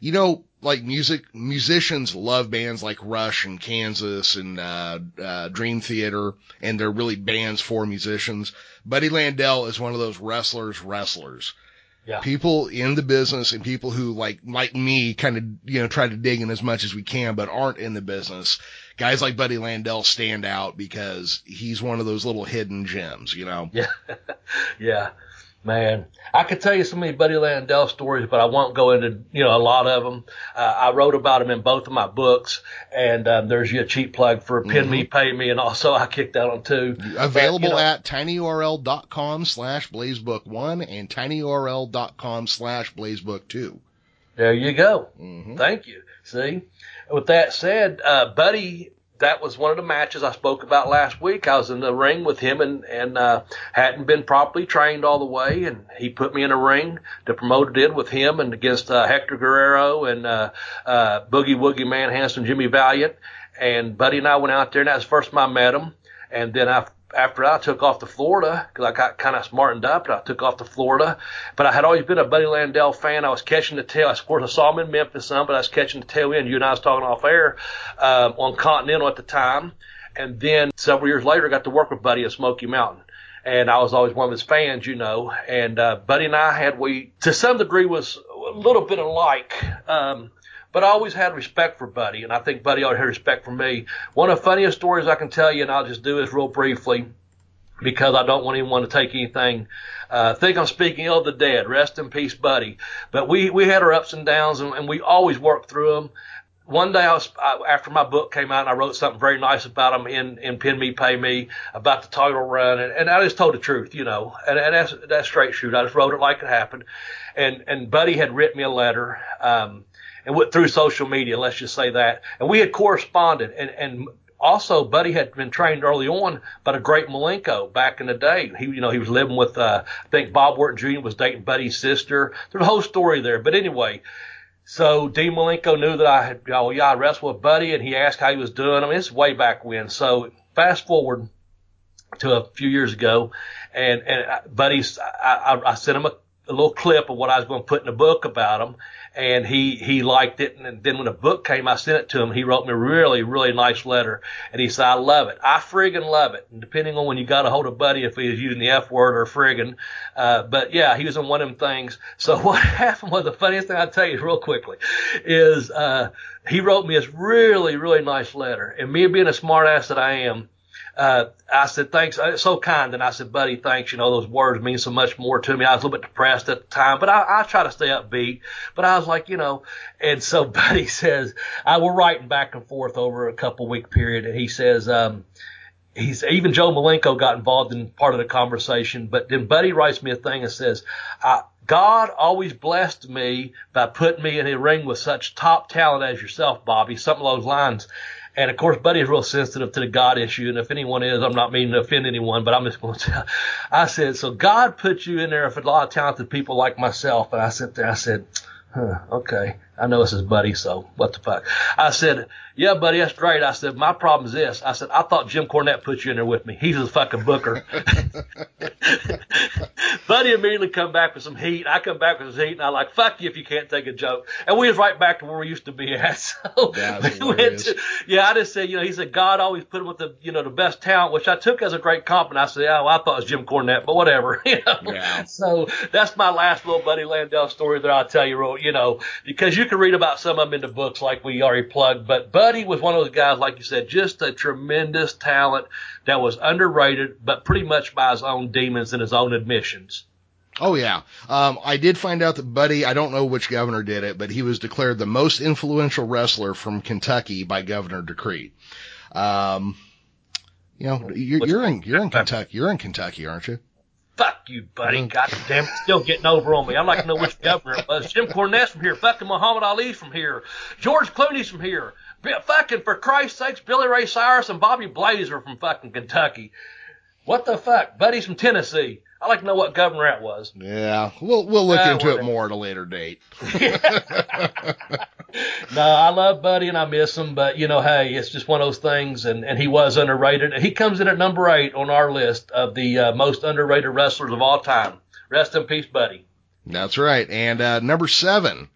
Speaker 1: You know, like music musicians love bands like Rush and Kansas and uh, uh, Dream Theater, and they're really bands for musicians. Buddy Landell is one of those wrestlers, wrestlers
Speaker 2: Yeah.
Speaker 1: people in the business and people who like like me kind of you know try to dig in as much as we can but aren't in the business. Guys like buddy landell stand out because he's one of those little hidden gems you know?
Speaker 2: Yeah, [LAUGHS] yeah, man. I could tell you so many Buddy Landell stories, but I won't go into you know a lot of them. Uh, I wrote about him in both of my books, and um, there's your a cheap plug for Pin Me, Pay Me, and also I kicked out on two.
Speaker 1: available
Speaker 2: But, you know,
Speaker 1: at tinyurl.com slash blazebook1 and tinyurl.com slash blazebook2
Speaker 2: There you go.
Speaker 1: Mhm.
Speaker 2: Thank you. See, with that said, uh, Buddy, that was one of the matches I spoke about last week. I was in the ring with him and, and, uh, hadn't been properly trained all the way. And he put me in a ring. The promoter did with him and against, uh, Hector Guerrero and, uh, uh, Boogie Woogie Man Handsome, Jimmy Valiant. And Buddy and I went out there and that was the first time I met him. And then I, after I took off to Florida, because I got kind of smartened up, and I took off to Florida. But I had always been a Buddy Landell fan. I was catching the tail. Of course, I saw him in Memphis some, but I was catching the tail end. You and I was talking off air um, on Continental at the time. And then several years later, I got to work with Buddy at Smoky Mountain. And I was always one of his fans, you know. And uh, Buddy and I had, we, to some degree, was a little bit alike. Um, but I always had respect for Buddy, and I think Buddy ought to have respect for me. One of the funniest stories I can tell you, and I'll just do this real briefly, because I don't want anyone to take anything. Uh, think I'm speaking of the dead. Rest in peace, Buddy. But we we had our ups and downs, and, and we always worked through them. One day, I was I, after my book came out, and I wrote something very nice about him in in Pin Me Pay Me about the title run, and, and I just told the truth, you know, and, and that's that's straight shoot. I just wrote it like it happened, and and Buddy had written me a letter. Um, and went through social media, let's just say that. And we had corresponded and, and also Buddy had been trained early on by the great Malenko back in the day. He, you know, he was living with, uh, I think Bob Orton Jr. was dating Buddy's sister. There's a whole story there. But anyway, so Dean Malenko knew that I had, oh yeah, I wrestled with Buddy and he asked how he was doing. I mean, it's way back when. So fast forward to a few years ago and, and Buddy's, I, I, I sent him a, a little clip of what I was going to put in the book about him and he he liked it. And then when the book came, I sent it to him. He wrote me a really really nice letter, and he said, "I love it. I friggin' love it." And depending on when you got a hold of Buddy, if he was using the F word or friggin', uh, but yeah, he was in one of them things. So [LAUGHS] what happened was the funniest thing I'll tell you real quickly is uh, he wrote me this really really nice letter, and me being a smart ass that I am. Uh, I said, thanks. It's so kind. And I said, buddy, thanks. You know, those words mean so much more to me. I was a little bit depressed at the time, but I, I try to stay upbeat. But I was like, you know, and so [LAUGHS] buddy says, I were writing back and forth over a couple week period. And he says, um, he's even Joe Malenko got involved in part of the conversation, but then Buddy writes me a thing and says, God always blessed me by putting me in a ring with such top talent as yourself, Bobby, something of those lines. And of course, Buddy is real sensitive to the God issue. And if anyone is, I'm not meaning to offend anyone, but I'm just going to tell. [LAUGHS] I said, so God put you in there with a lot of talented people like myself. And I sat there, I said, huh, okay. I know this is Buddy, so what the fuck? I said, yeah, buddy, that's great. I said, my problem is this. I said, I thought Jim Cornette put you in there with me. He's a fucking booker. [LAUGHS] Buddy immediately come back with some heat. I come back with some heat, and I like, fuck you if you can't take a joke. And we was right back to where we used to be at. [LAUGHS] So we went to, yeah, I just said, you know, he said God always put him with the, you know, the best talent, which I took as a great compliment. I said, oh, well, I thought it was Jim Cornette, but whatever, [LAUGHS] you know.
Speaker 1: Yeah.
Speaker 2: So that's my last little Buddy Landell story that I'll tell you, real- you know, because you you can read about some of them in the books, like we already plugged. But Buddy was one of those guys, like you said, just a tremendous talent that was underrated, but pretty much by his own demons and his own admissions.
Speaker 1: Oh yeah. Um, I did find out that Buddy, I don't know which governor did it, but he was declared the most influential wrestler from Kentucky by Governor Decree. Um, you know, you're, you're in, you're in Kentucky, you're in Kentucky, aren't you?
Speaker 2: Fuck you, buddy. Mm. God damn it. Still getting over on me. I'd like to know which governor it was. [LAUGHS] Jim Cornette's from here. Fucking Muhammad Ali's from here. George Clooney's from here. Fucking, for Christ's sakes, Billy Ray Cyrus and Bobby Blaze are from fucking Kentucky. What the fuck? Buddy's from Tennessee. I'd like to know what governor that was.
Speaker 1: Yeah, we'll we'll look uh, into it more at a later date. [LAUGHS] [LAUGHS]
Speaker 2: no, I love Buddy and I miss him, but you know, hey, it's just one of those things, and and he was underrated. He comes in at number eight on our list of the uh, most underrated wrestlers of all time. Rest in peace, Buddy.
Speaker 1: That's right, and uh, number seven.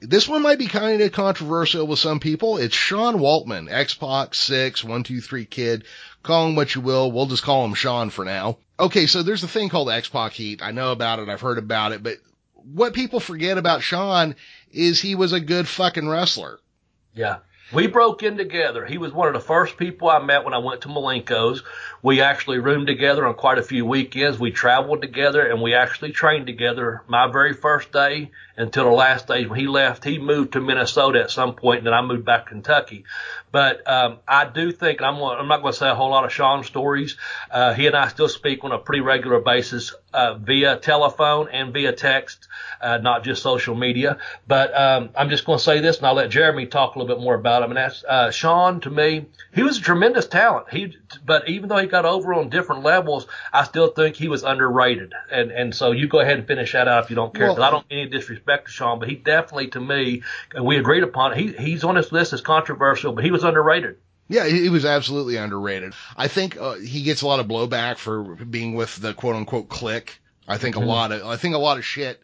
Speaker 1: This one might be kind of controversial with some people. It's Sean Waltman, X-Pac, Six, One Two Three Kid. Call him what you will. We'll just call him Sean for now. Okay, so there's a thing called X-Pac heat. I know about it. I've heard about it, but what people forget about Sean is he was a good fucking wrestler.
Speaker 2: Yeah. We broke in together. He was one of the first people I met when I went to Malenko's. We actually roomed together on quite a few weekends. We traveled together and we actually trained together my very first day until the last day when he left. He moved to Minnesota at some point and then I moved back to Kentucky. But um, I do think I'm, I'm not going to say a whole lot of Sean stories. Uh, he and I still speak on a pretty regular basis uh, via telephone and via text, uh, not just social media. But um, I'm just going to say this, and I'll let Jeremy talk a little bit more about him. And that's uh, Sean. To me, he was a tremendous talent. He, but even though he got over on different levels, I still think he was underrated. And and so you go ahead and finish that out if you don't care. Because well, I don't any disrespect to Sean, but he definitely, to me, and we agreed upon it. He he's on this list as controversial, but he was underrated.
Speaker 1: Yeah, he was absolutely underrated. I think uh, he gets a lot of blowback for being with the quote unquote clique. I think mm-hmm. a lot of I think a lot of shit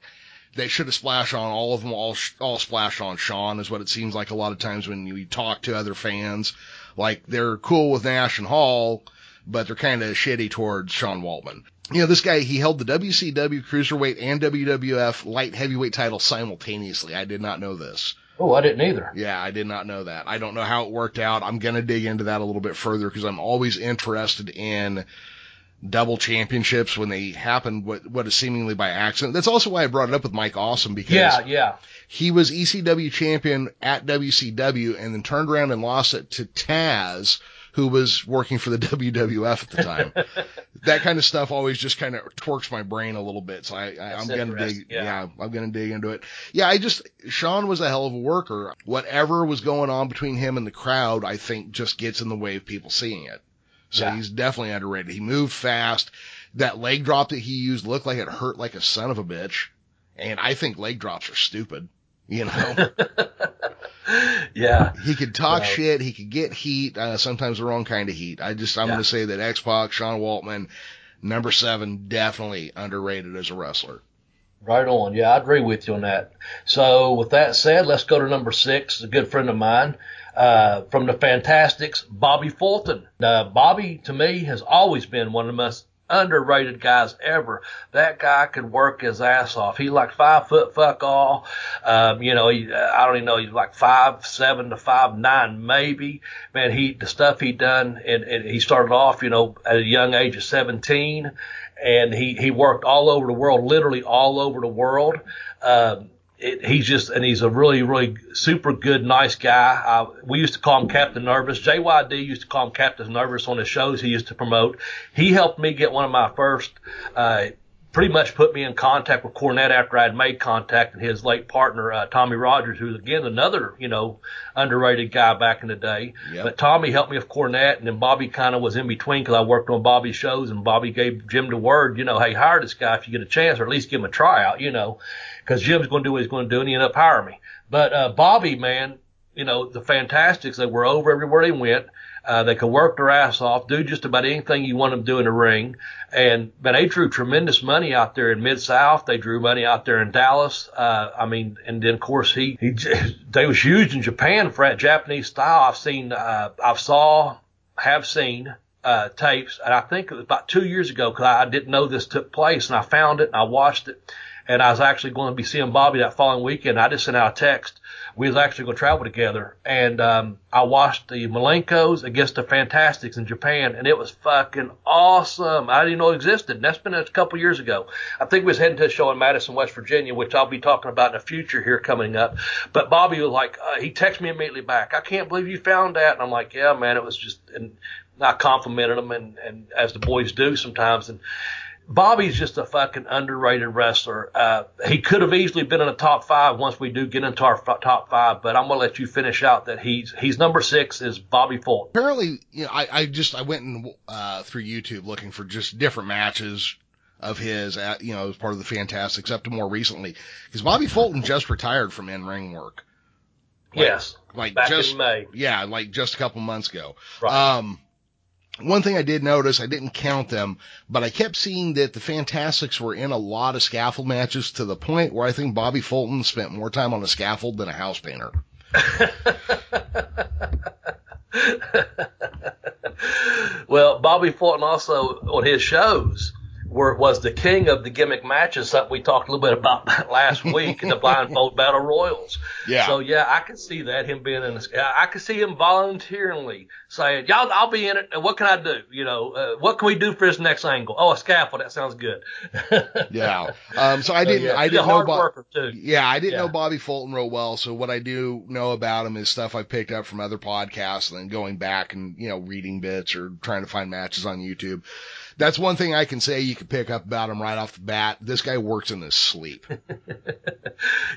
Speaker 1: that should have splashed on all of them all all splash on Sean is what it seems like a lot of times when you talk to other fans. Like they're cool with Nash and Hall, but they're kind of shitty towards Sean Waltman. You know, this guy, he held the WCW Cruiserweight and WWF Light Heavyweight title simultaneously. I did not know this.
Speaker 2: Oh, I didn't either.
Speaker 1: Yeah, I did not know that. I don't know how it worked out. I'm going to dig into that a little bit further because I'm always interested in double championships when they happen what what is seemingly by accident. That's also why I brought it up with Mike Awesome because
Speaker 2: yeah, yeah.
Speaker 1: He was ECW champion at WCW and then turned around and lost it to Taz, who was working for the [LAUGHS] WWF at the time. [LAUGHS] that kind of stuff always just kind of twerks my brain a little bit. So I, I am gonna dig, yeah. yeah, I'm gonna dig into it. Yeah, I just Sean was a hell of a worker. Whatever was going on between him and the crowd, I think just gets in the way of people seeing it. So yeah. he's definitely underrated. He moved fast. That leg drop that he used looked like it hurt like a son of a bitch. And I think leg drops are stupid. [LAUGHS] You know?
Speaker 2: yeah.
Speaker 1: He could talk shit. He could get heat, uh, sometimes the wrong kind of heat. I just, I'm yeah. going to say that X-Pac, Sean Waltman, number seven, definitely underrated as a wrestler.
Speaker 2: Right on. Yeah, I agree with you on that. So with that said, let's go to number six. A good friend of mine, uh, from the Fantastics, Bobby Fulton. Uh, Bobby, to me, has always been one of the most underrated guys ever. That guy could work his ass off. He's like five foot fuck all. Um, you know, he, I don't even know. He's like five seven to five nine maybe. Man, he the stuff he done and, and he started off, you know, at a young age of seventeen, and he he worked all over the world, literally all over the world. Um, it, he's just, and he's a really, really super good, nice guy. Uh, we used to call him Captain Nervous. JYD used to call him Captain Nervous on the shows he used to promote. He helped me get one of my first, uh, pretty much put me in contact with Cornette after I had made contact and his late partner, uh, Tommy Rogers, who's again another, you know, underrated guy back in the day. Yep. But Tommy helped me with Cornette and then Bobby kind of was in between because I worked on Bobby's shows and Bobby gave Jim the word, you know, hey, hire this guy if you get a chance or at least give him a tryout, you know because Jim's going to do what he's going to do, and he ended up hiring me. But uh, Bobby, man, you know the Fantastics, they were over everywhere they went. Uh, they could work their ass off, do just about anything you want them to do in the ring. And, but they drew tremendous money out there in Mid South. They drew money out there in Dallas. Uh, I mean, and then of course he, he, [LAUGHS] they was huge in Japan for that Japanese style. I've seen, uh, I've saw, have seen, uh, tapes, and I think it was about two years ago because I didn't know this took place, and I found it and I watched it, and I was actually going to be seeing Bobby that following weekend. I just sent out a text. We was actually going to travel together, and um, I watched the Malenkos against the Fantastics in Japan, and it was fucking awesome. I didn't know it existed. And that's been a couple years ago. I think we was heading to a show in Madison, West Virginia, which I'll be talking about in the future here coming up. But Bobby was like, uh, he texted me immediately back. I can't believe you found that, and I'm like, yeah, man, it was just. And, I complimented him, and, and as the boys do sometimes, and Bobby's just a fucking underrated wrestler. Uh, he could have easily been in the top five once we do get into our f- top five, but I'm gonna let you finish out that he's he's number six is Bobby Fulton.
Speaker 1: Apparently, you know, I, I just I went and uh, through YouTube looking for just different matches of his, at, you know, as part of the Fantastics up to more recently, because Bobby Fulton just retired from in ring work.
Speaker 2: Like, yes,
Speaker 1: like
Speaker 2: Back
Speaker 1: just
Speaker 2: in May.
Speaker 1: yeah, like just a couple months ago.
Speaker 2: Right.
Speaker 1: Um, one thing I did notice, I didn't count them, but I kept seeing that the Fantastics were in a lot of scaffold matches to the point where I think Bobby Fulton spent more time on a scaffold than a house painter. [LAUGHS]
Speaker 2: well, Bobby Fulton also on his shows were, was the king of the gimmick matches, something we talked a little bit about [LAUGHS] last [LAUGHS] week in the blindfold battle royals.
Speaker 1: Yeah.
Speaker 2: So yeah, I can see that him being in. A, I can see him voluntarily saying, "Y'all, I'll be in it. And what can I do? You know, uh, what can we do for this next angle? Oh, a scaffold. That sounds good." [LAUGHS]
Speaker 1: yeah. Um. So I didn't.
Speaker 2: yeah,
Speaker 1: I didn't know
Speaker 2: hard
Speaker 1: Bob. Yeah, I didn't
Speaker 2: Yeah.
Speaker 1: know Bobby Fulton real well. So what I do know about him is stuff I picked up from other podcasts and then going back and, you know, reading bits or trying to find matches on YouTube. That's one thing I can say you can pick up about him right off the bat. This guy works in his sleep. [LAUGHS]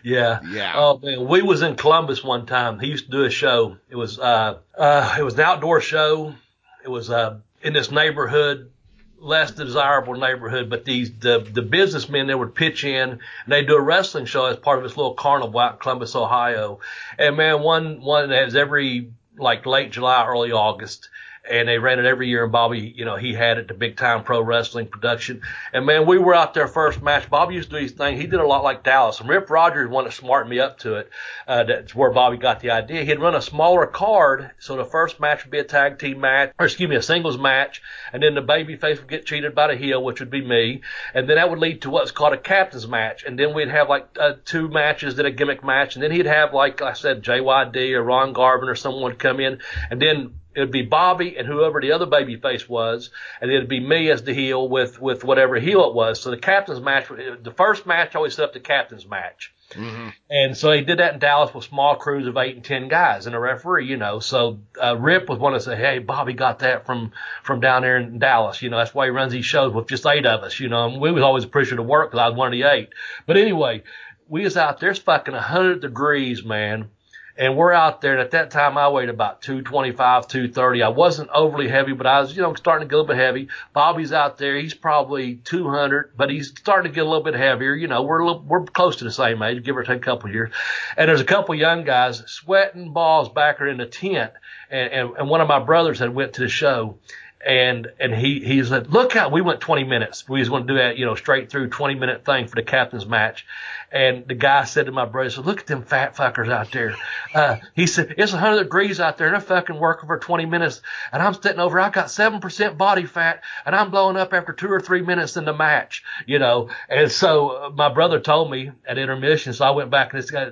Speaker 2: Yeah.
Speaker 1: Yeah.
Speaker 2: Oh man, we was in Columbus one time. He used to do a show. It was uh uh it was an outdoor show. It was uh in this neighborhood, less desirable neighborhood, but these the the businessmen there would pitch in and they do a wrestling show as part of this little carnival out in Columbus, Ohio. And man, one one has every like late July, early August. And they ran it every year, and Bobby, you know, he had it, the big time pro wrestling production. And man, we were out there first match. Bobby used to do his thing. He did a lot like Dallas. And Rip Rogers wanted to smart me up to it. Uh, that's where Bobby got the idea. He'd run a smaller card, so the first match would be a tag team match, or excuse me, a singles match, and then the baby face would get cheated by the heel, which would be me, and then that would lead to what's called a captain's match, and then we'd have like uh, two matches, then a gimmick match, and then he'd have like I said, JYD or Ron Garvin or someone come in, and then it would be Bobby and whoever the other baby face was, and it'd be me as the heel with with whatever heel it was. So the captain's match, the first match always set up the captain's match.
Speaker 1: Mm-hmm.
Speaker 2: And so they did that in Dallas with small crews of eight and ten guys and a referee, you know. So uh, Rip was one to say, "Hey, Bobby got that from from down there in Dallas, you know. That's why he runs these shows with just eight of us, you know. And we was always appreciative of work because I was one of the eight. But anyway, we was out there. It's fucking a hundred degrees, man. And we're out there, and at that time I weighed about 225, 230. I wasn't overly heavy, but I was, you know, starting to get a little bit heavy. Bobby's out there. He's probably 200, but he's starting to get a little bit heavier. You know, we're a little, we're close to the same age, give or take a couple of years. And there's a couple young guys sweating balls back in the tent. And, and, and one of my brothers had went to the show and and he he said, look out, we went 20 minutes. We was going to do that, you know, straight through 20 minute thing for the captain's match. And the guy said to my brother, said, look at them fat fuckers out there. Uh, he said, it's 100 degrees out there and they're fucking working for 20 minutes. And I'm sitting over, I got 7% body fat and I'm blowing up after two or three minutes in the match, you know. And so uh, my brother told me at intermission, so I went back and this guy,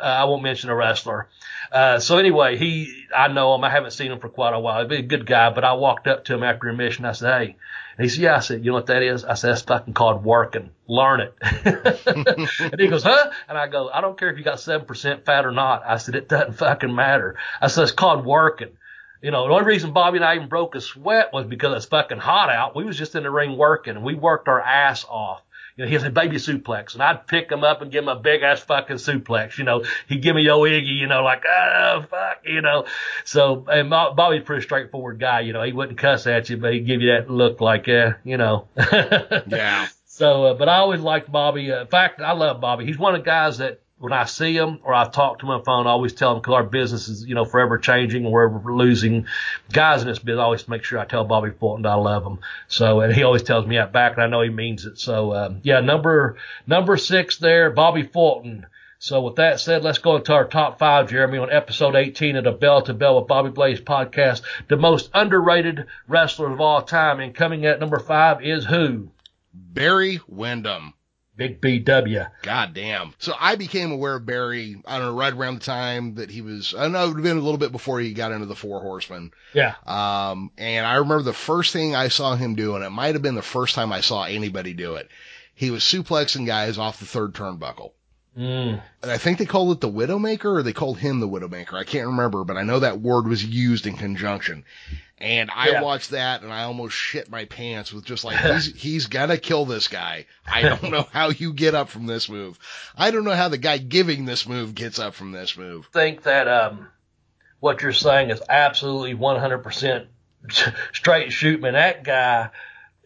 Speaker 2: uh, I won't mention a wrestler. Uh, so anyway, he, I know him. I haven't seen him for quite a while. He's a good guy, but I walked up to him after a mission. I said, Hey, and he said, yeah, I said, you know what that is? I said, that's fucking called working. Learn it. [LAUGHS] and he goes, huh? And I go, I don't care if you got 7% fat or not. I said, it doesn't fucking matter. I said, it's called working. You know, the only reason Bobby and I even broke a sweat was because it's fucking hot out. We was just in the ring working and we worked our ass off. You know, he said baby suplex, and I'd pick him up and give him a big ass fucking suplex. You know, he'd give me yo Iggy, you know, like oh fuck, you know. So and Bobby's a pretty straightforward guy. You know, he wouldn't cuss at you, but he'd give you that look like, yeah, you know. [LAUGHS]
Speaker 1: Yeah.
Speaker 2: So, uh, but I always liked Bobby. Uh, in fact, I love Bobby. He's one of the guys that when I see him or I talk to him on the phone, I always tell him because our business is, you know, forever changing and we're losing guys in this business. I always make sure I tell Bobby Fulton I love him. So, and he always tells me that back and I know he means it. So, um, yeah, number, number six there, Bobby Fulton. So with that said, let's go into our top five, Jeremy, on episode 18 of the Bell to Bell with Bobby Blaze podcast, the most underrated wrestler of all time. And coming at number five is who?
Speaker 1: Barry Windham.
Speaker 2: Big BW.
Speaker 1: God damn. So I became aware of Barry, I don't know, right around the time that he was, I don't know, it would have been a little bit before he got into the Four Horsemen.
Speaker 2: Yeah.
Speaker 1: Um, and I remember the first thing I saw him do, and it might have been the first time I saw anybody do it. He was suplexing guys off the third turnbuckle.
Speaker 2: Mm.
Speaker 1: And I think they called it the Widowmaker or they called him the Widowmaker. I can't remember, but I know that word was used in conjunction. And I
Speaker 2: Yeah.
Speaker 1: watched that and I almost shit my pants with just like, [LAUGHS] he's, he's gonna kill this guy. I don't [LAUGHS] know how you get up from this move. I don't know how the guy giving this move gets up from this move.
Speaker 2: I think that um, what you're saying is absolutely 100% [LAUGHS] straight shoot, man. That guy,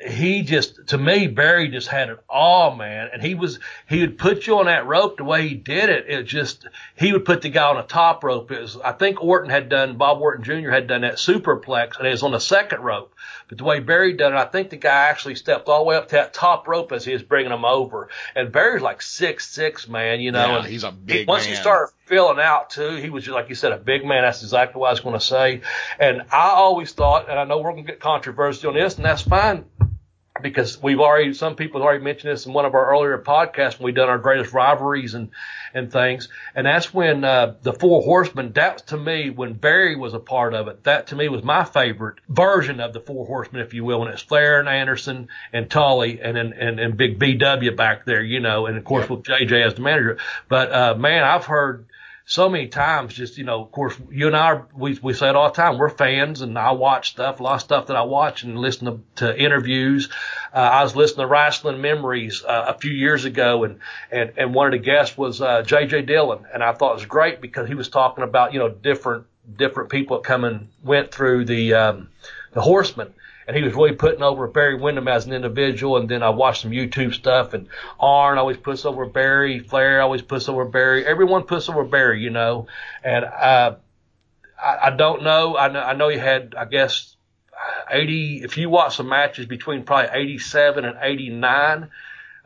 Speaker 2: he just, to me, Barry just had it all, man. And he was, he would put you on that rope the way he did it. It just, he would put the guy on the top rope. It was, I think Orton had done, Bob Orton Jr. had done that superplex and it was on the second rope. But the way Barry done it, I think the guy actually stepped all the way up to that top rope as he was bringing him over. And Barry's like six six, man, you know.
Speaker 1: Yeah,
Speaker 2: and
Speaker 1: he's a
Speaker 2: he-
Speaker 1: big
Speaker 2: once he
Speaker 1: man.
Speaker 2: started filling out too, he was just like you said, a big man. That's exactly what I was going to say. And I always thought, and I know we're going to get controversy on this, and that's fine because we've already some people have already mentioned this in one of our earlier podcasts when we've done our greatest rivalries and and things. And that's when uh the four horsemen that to me when barry was a part of it that to me was my favorite version of the four horsemen if you will when it's flair and anderson and tully and and, and, and big bw back there you know and of course with jj as the manager. But uh man i've heard so many times just you know of course you and i are, we, we say it all the time we're fans and i watch stuff a lot of stuff that i watch and listen to, to interviews. Uh, i was listening to wrestling memories uh, a few years ago and and and one of the guests was uh, jj dillon and i thought it was great because he was talking about you know different different people that come and went through the um the horsemen and he was really putting over Barry Windham as an individual. And then I watched some YouTube stuff, and Arn always puts over Barry, Flair always puts over Barry, everyone puts over Barry, you know. And uh, I, I don't know. I know I know he had, I guess, 80. If you watch some matches between probably 87 and 89.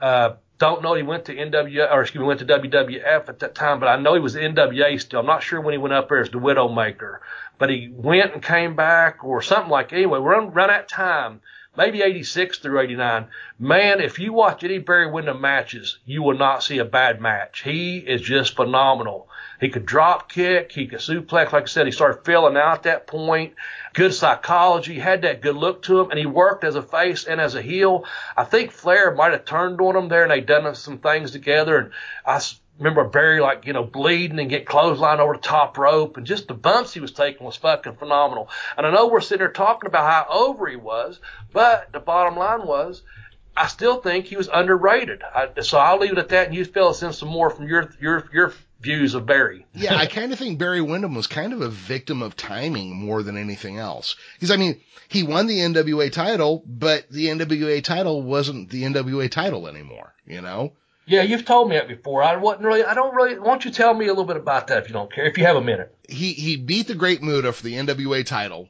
Speaker 2: Uh, don't know he went to NWA or excuse me went to WWF at that time, but I know he was NWA still. I'm not sure when he went up there as the Widowmaker, but he went and came back or something like. Anyway, we're run that time, maybe 86 through 89. Man, if you watch any Barry Windham matches, you will not see a bad match. He is just phenomenal. He could drop kick, he could suplex. Like I said, he started filling out at that point. Good psychology, had that good look to him, and he worked as a face and as a heel. I think Flair might have turned on him there, and they done some things together. And I remember Barry like you know bleeding and get clothesline over the top rope, and just the bumps he was taking was fucking phenomenal. And I know we're sitting there talking about how over he was, but the bottom line was. I still think he was underrated. I, so I'll leave it at that, and you fellas in some more from your your your views of Barry.
Speaker 1: Yeah, I [LAUGHS] kind of think Barry Windham was kind of a victim of timing more than anything else. Because I mean, he won the NWA title, but the NWA title wasn't the NWA title anymore. You know?
Speaker 2: Yeah, you've told me that before. I wasn't really. I don't really. Why don't you tell me a little bit about that if you don't care? If you have a minute.
Speaker 1: He he beat the Great Muta for the NWA title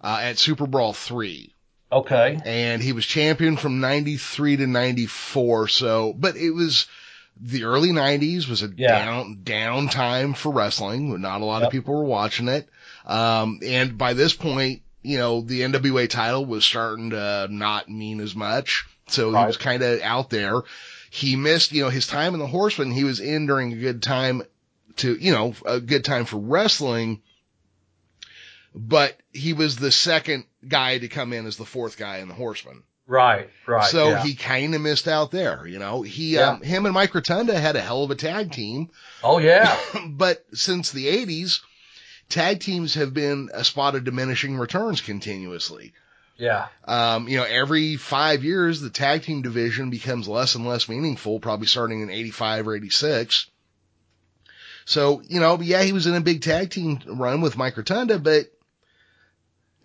Speaker 1: uh, at Super Brawl three.
Speaker 2: Okay.
Speaker 1: and he was champion from 93 to 94. So, but it was the early 90s was a
Speaker 2: Yeah.
Speaker 1: down, down time for wrestling. Not a lot of people were watching it. Um, and by this point, you know, the NWA title was starting to not mean as much. So he was kind of out there. He missed, you know, his time in the Horseman. He was in during a good time to, you know, a good time for wrestling but he was the second guy to come in as the fourth guy in the Horseman.
Speaker 2: Right. Right.
Speaker 1: so
Speaker 2: yeah.
Speaker 1: he kind of missed out there, you know. He,
Speaker 2: Yeah.
Speaker 1: um, him and Mike Rotunda had a hell of a tag team,
Speaker 2: Oh yeah. [COUGHS]
Speaker 1: but since the 80s, tag teams have been a spot of diminishing returns continuously.
Speaker 2: Yeah.
Speaker 1: Um, you know, every five years, the tag team division becomes less and less meaningful, probably starting in 85 or 86. So, you know, yeah, he was in a big tag team run with Mike Rotunda, but,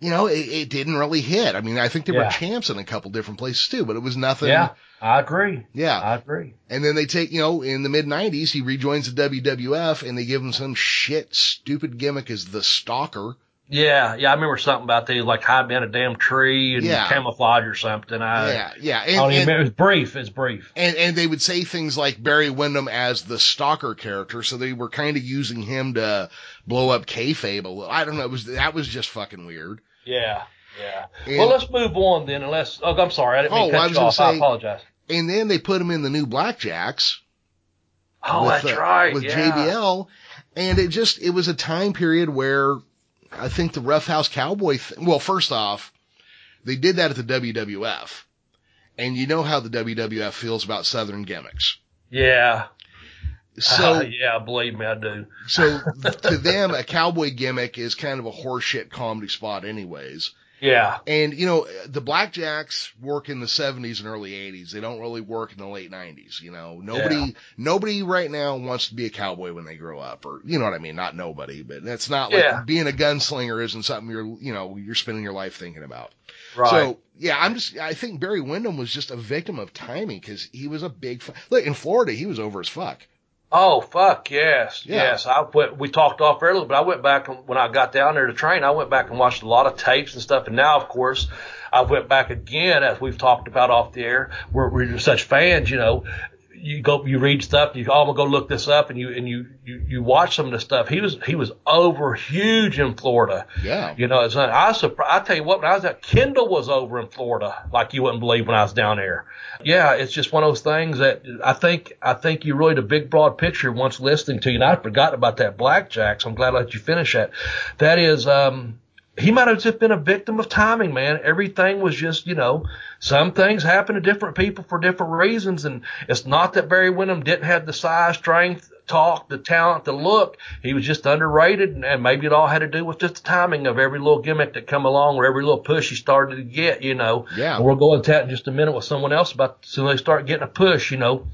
Speaker 1: you know, it, it didn't really hit. I mean, I think they were champs in a couple different places too, but it was nothing.
Speaker 2: Yeah. I agree.
Speaker 1: Yeah.
Speaker 2: I agree.
Speaker 1: And then they take, you know, in the mid 90s, he rejoins the WWF and they give him some shit, stupid gimmick as the stalker.
Speaker 2: Yeah. Yeah. I remember something about they like hide behind a damn tree and
Speaker 1: Yeah.
Speaker 2: camouflage or something. I,
Speaker 1: yeah, yeah.
Speaker 2: I
Speaker 1: And,
Speaker 2: don't even
Speaker 1: and-
Speaker 2: It was brief. It's brief.
Speaker 1: And and they would say things like Barry Windham as the stalker character, so they were kind of using him to blow up kayfabe a little. I don't know. It was that was just fucking weird.
Speaker 2: Yeah. Yeah.
Speaker 1: And-
Speaker 2: well, let's move on then. Unless, oh, I'm sorry. I didn't mean
Speaker 1: Oh,
Speaker 2: to cut
Speaker 1: I
Speaker 2: you. I
Speaker 1: say-
Speaker 2: apologize.
Speaker 1: And then they put him in the new Blackjacks.
Speaker 2: Oh,
Speaker 1: with,
Speaker 2: that's
Speaker 1: uh,
Speaker 2: right.
Speaker 1: With
Speaker 2: yeah.
Speaker 1: JBL. And it just, it was a time period where I think the Roughhouse Cowboy, th- well, first off, they did that at the WWF. And you know how the WWF feels about Southern gimmicks.
Speaker 2: Yeah.
Speaker 1: So,
Speaker 2: Uh, [LAUGHS] yeah, believe me, I do.
Speaker 1: so to them, a cowboy gimmick is kind of a horseshit comedy spot anyways.
Speaker 2: Yeah.
Speaker 1: And, you know, the Blackjacks work in the 70s and early 80s. They don't really work in the late 90s. You know, nobody,
Speaker 2: Yeah.
Speaker 1: nobody right now wants to be a cowboy when they grow up or, you know what I mean? Not nobody, but that's not like
Speaker 2: Yeah.
Speaker 1: being a gunslinger isn't something you're, you know, you're spending your life thinking about.
Speaker 2: Right.
Speaker 1: So, yeah, I'm just, I think Barry Windham was just a victim of timing because he was a big, fu- look, in Florida, he was over as fuck.
Speaker 2: Oh fuck yes,
Speaker 1: Yeah.
Speaker 2: yes. I went. We talked off earlier, but I went back and when I got down there to train. I went back and watched a lot of tapes and stuff. And now, of course, I went back again as we've talked about off the air. We're, we're such fans, you know. You go, you read stuff. You oh, go look this up, and you and you you, you watch some of the stuff. He was he was over huge in Florida.
Speaker 1: Yeah.
Speaker 2: You know, it's not, I surprised. I tell you what, when I was at Kendall was over in Florida, like you wouldn't believe when I was down there. Yeah, it's just one of those things that I think I think you really the big broad picture once listening to you. And I forgot about that blackjack, so I'm glad I let you finish that. That is, um, he might have just been a victim of timing, man. Everything was just, you know, some things happen to different people for different reasons, and it's not that Barry Windham didn't have the size, strength, talk, the talent, the look. He was just underrated, and, and maybe it all had to do with just the timing of every little gimmick that come along or every little push he started to get, you know.
Speaker 1: Yeah.
Speaker 2: And we'll go into that in just a minute with someone else about so they start getting a push, you know.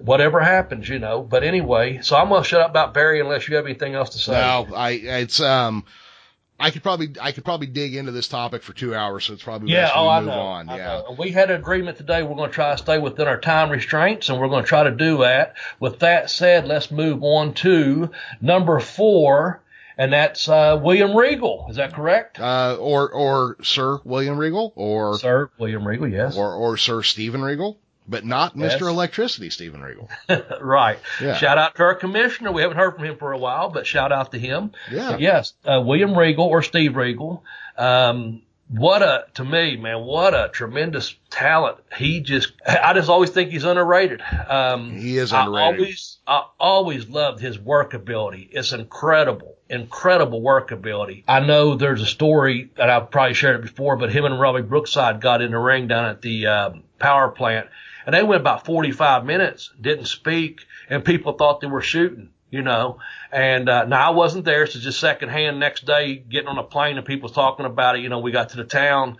Speaker 2: Whatever happens, you know. But anyway, so I'm gonna shut up about Barry unless you have anything else to say.
Speaker 1: No, I, it's, um, I could probably, I could probably dig into this topic for two hours, so it's probably
Speaker 2: Yeah,
Speaker 1: best
Speaker 2: oh,
Speaker 1: we
Speaker 2: I
Speaker 1: move
Speaker 2: know.
Speaker 1: on.
Speaker 2: I
Speaker 1: yeah.
Speaker 2: know. We had an agreement today. We're going to try to stay within our time restraints, and we're going to try to do that. With that said, let's move on to number four, and that's uh, William Regal. Is that correct,
Speaker 1: Uh, or, or Sir William Regal, or,
Speaker 2: sir? William Regal, yes.
Speaker 1: or, or Sir Stephen Regal, but not
Speaker 2: Yes.
Speaker 1: Mr. Electricity Stephen Regal. [LAUGHS]
Speaker 2: right.
Speaker 1: Yeah.
Speaker 2: Shout out to our commissioner. We haven't heard from him for a while, but shout out to him.
Speaker 1: Yeah.
Speaker 2: But yes, uh, William Regal or Steve Regal. Um, what a, to me, man, what a tremendous talent. He just, I just always think he's underrated. Um,
Speaker 1: He is underrated.
Speaker 2: I always, I always loved his work ability. It's incredible, incredible work ability. I know there's a story that I've probably shared it before, but him and Robbie Brookside got in the ring down at the um, power plant, and they went about 45 minutes, didn't speak, and people thought they were shooting. You know, and uh, now I wasn't there, so just secondhand. Next day, getting on a plane and people talking about it. You know, we got to the town.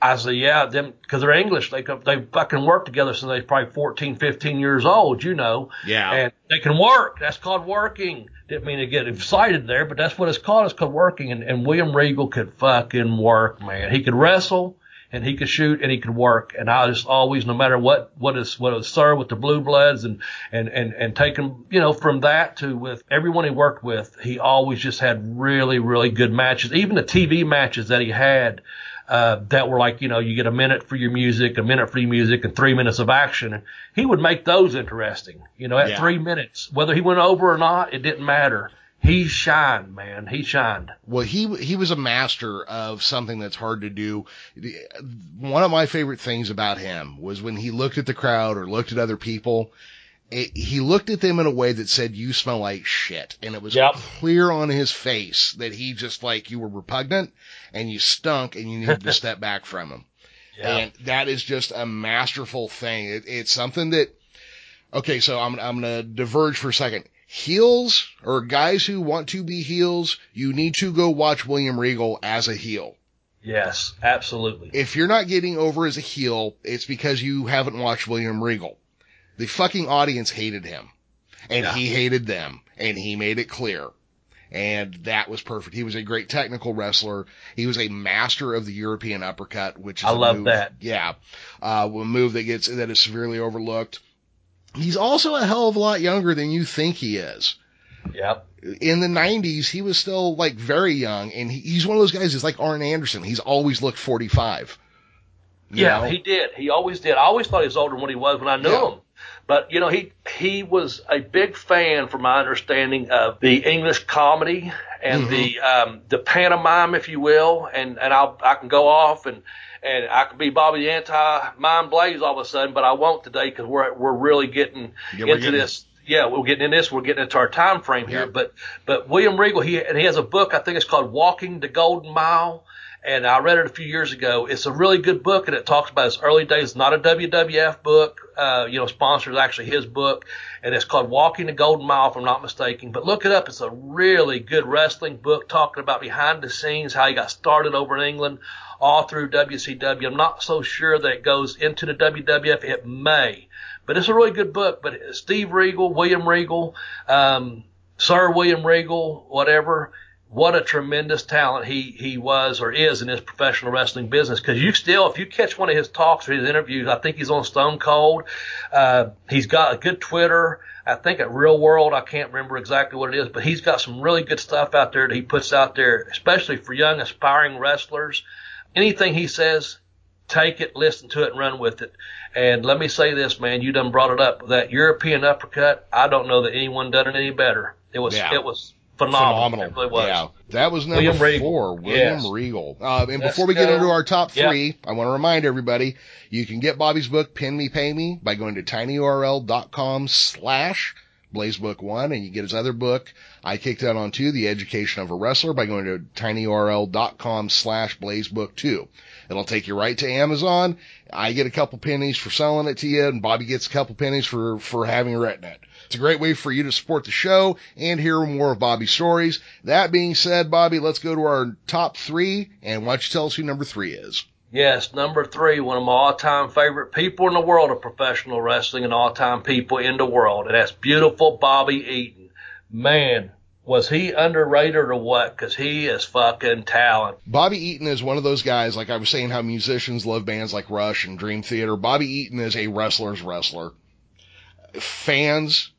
Speaker 2: I said, yeah, them, cause they're English. They, they fucking work together since they was probably 14, 15 years old, you know.
Speaker 1: Yeah.
Speaker 2: And they can work. That's called working. Didn't mean to get excited there, but that's what it's called. It's called working. And, and William Regal could fucking work, man. He could wrestle and he could shoot and he could work. And I just always, no matter what, what is, what is sir with the blue bloods and, and, and, and taking, you know, from that to with everyone he worked with, he always just had really, really good matches. Even the TV matches that he had, uh, that were like, you know, you get a minute for your music, a minute for your music, and three minutes of action. He would make those interesting. You know, at
Speaker 1: Yeah.
Speaker 2: three minutes, whether he went over or not, it didn't matter. He shined, man. He shined.
Speaker 1: Well, he he was a master of something that's hard to do. One of my favorite things about him was when he looked at the crowd or looked at other people. It, he looked at them in a way that said, "You smell like shit," and it was
Speaker 2: Yep.
Speaker 1: clear on his face that he just like you were repugnant and you stunk and you needed to [LAUGHS] step back from him. And that is just a masterful thing. It, it's something that, okay, so I'm, I'm going to diverge for a second. Heels or guys who want to be heels, you need to go watch William Regal as a heel.
Speaker 2: yes, absolutely.
Speaker 1: If you're not getting over as a heel, it's because you haven't watched William Regal. The fucking audience hated him and
Speaker 2: Yeah.
Speaker 1: he hated them and he made it clear. And that was perfect. He was a great technical wrestler. He was a master of the European uppercut, which is
Speaker 2: I love
Speaker 1: move-
Speaker 2: that.
Speaker 1: Yeah. Uh, a move that gets, that is severely overlooked. He's also a hell of a lot younger than you think he is
Speaker 2: Yep.
Speaker 1: in the 90s, he was still like very young, and he, he's one of those guys. It's like Arn Anderson. He's always looked 45.
Speaker 2: Yeah,
Speaker 1: know?
Speaker 2: he did. He always did. I always thought he was older than what he was when I knew
Speaker 1: Yeah.
Speaker 2: him. But you know, he he was a big fan, from my understanding, of the English comedy and mm-hmm. the um, the pantomime, if you will. And and I'll I can go off and and I could be Bobby the Anti Mind Blaze all of a sudden, but I won't today because we're we're really getting yeah, into getting this. Yeah, we're getting in this. We're getting into our time frame here. Yeah. But but William Regal, he and he has a book. I think it's called Walking the Golden Mile and I read it a few years ago. It's a really good book, and it talks about his early days. It's not a WWF book, uh, you know, sponsors actually his book, and it's called Walking the Golden Mile, if I'm not mistaken. But look it up; it's a really good wrestling book talking about behind the scenes, how he got started over in England, all through WCW. I'm not so sure that it goes into the WWF. It may, but it's a really good book. But Steve Regal, William Regal, um, Sir William Regal, whatever what a tremendous talent he he was or is in his professional wrestling business. Because you still, if you catch one of his talks or his interviews, I think he's on Stone Cold. Uh, he's got a good Twitter. I think at Real World, I can't remember exactly what it is, but he's got some really good stuff out there that he puts out there, especially for young aspiring wrestlers. Anything he says, take it, listen to it, and run with it. And let me say this, man, you done brought it up. That European uppercut, I don't know that anyone done it any better. It was, yeah. it was phenomenal. phenomenal. Really yeah,
Speaker 1: that was number William four, William yes. Regal. Uh, and Let's before we go. get into our top three, I want to remind everybody you can get Bobby's book "Pin Me, Pay Me" by going to tinyurl.com slash Blazebook One, and you get his other book. I kicked out on two, The Education of a Wrestler, by going to tinyurl.com slash Blazebook Two. It'll take you right to Amazon. I get a couple pennies for selling it to you, and Bobby gets a couple pennies for for having written it. It's a great way for you to support the show and hear more of Bobby's stories. That being said, Bobby, let's go to our top three, and why don't you tell us who number three is?
Speaker 2: Yes, number three, one of my all-time favorite people in the world of professional wrestling and all-time people in the world, and that's beautiful Bobby Eaton. Man, was he underrated or what? Because he is fucking talent.
Speaker 1: Bobby Eaton is one of those guys, like I was saying, how musicians love bands like Rush and Dream Theater. Bobby Eaton is a wrestler's wrestler. Fans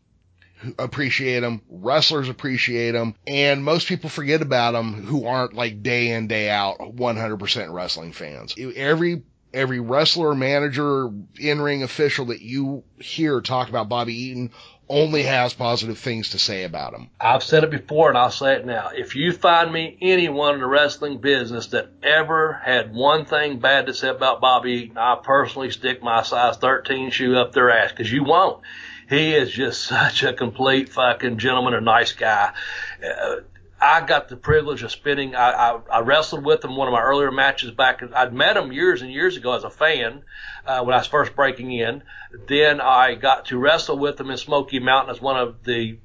Speaker 1: appreciate him, wrestlers appreciate him, and most people forget about them who aren't like day in day out 100% wrestling fans. Every every wrestler, manager, in-ring official that you hear talk about Bobby Eaton only has positive things to say about him.
Speaker 2: I've said it before and I'll say it now. If you find me anyone in the wrestling business that ever had one thing bad to say about Bobby Eaton, I personally stick my size 13 shoe up their ass because you won't. He is just [LAUGHS] such a complete fucking gentleman, a nice guy. Uh, I got the privilege of spinning. I, I, I wrestled with him one of my earlier matches back. I'd met him years and years ago as a fan uh, when I was first breaking in. Then I got to wrestle with him in Smoky Mountain as one of the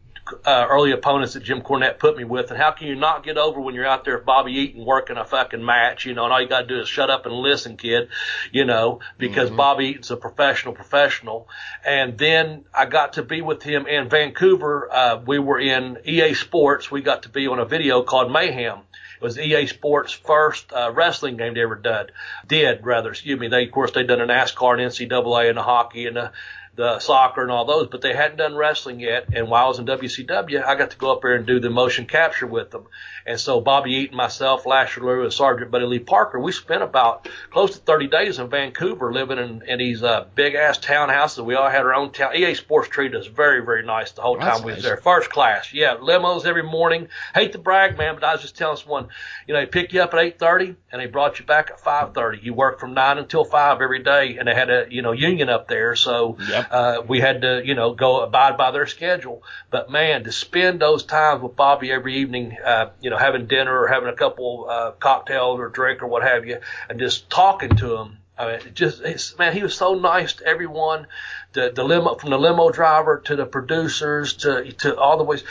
Speaker 2: uh, early opponents that Jim Cornette put me with. And how can you not get over when you're out there with Bobby Eaton working a fucking match, you know, and all you got to do is shut up and listen, kid, you know, because mm-hmm. Bobby Eaton's a professional professional. And then I got to be with him in Vancouver. Uh, we were in EA Sports. We got to be on a video called Mayhem. It was EA Sports' first uh, wrestling game they ever did. Did rather, excuse me. They, of course, they'd done a NASCAR and NCAA and the hockey and the the soccer and all those, but they hadn't done wrestling yet. And while I was in WCW, I got to go up there and do the motion capture with them. And so Bobby Eaton, myself, Lash LeRoux, and Sergeant Buddy Lee Parker, we spent about close to 30 days in Vancouver living in, in these uh, big ass townhouses. We all had our own town. EA Sports treated us very, very nice the whole time we was there. First class. Yeah, limos every morning. Hate to brag, man, but I was just telling someone, you know, they pick you up at 8.30 and they brought you back at 5.30. You worked from 9 until 5 every day and they had a, you know, union up there. So, yep. Uh, we had to, you know, go abide by their schedule. But man, to spend those times with Bobby every evening, uh, you know, having dinner or having a couple uh, cocktails or drink or what have you, and just talking to him. I mean, just it's, man, he was so nice to everyone, the the limo from the limo driver to the producers to to all the ways,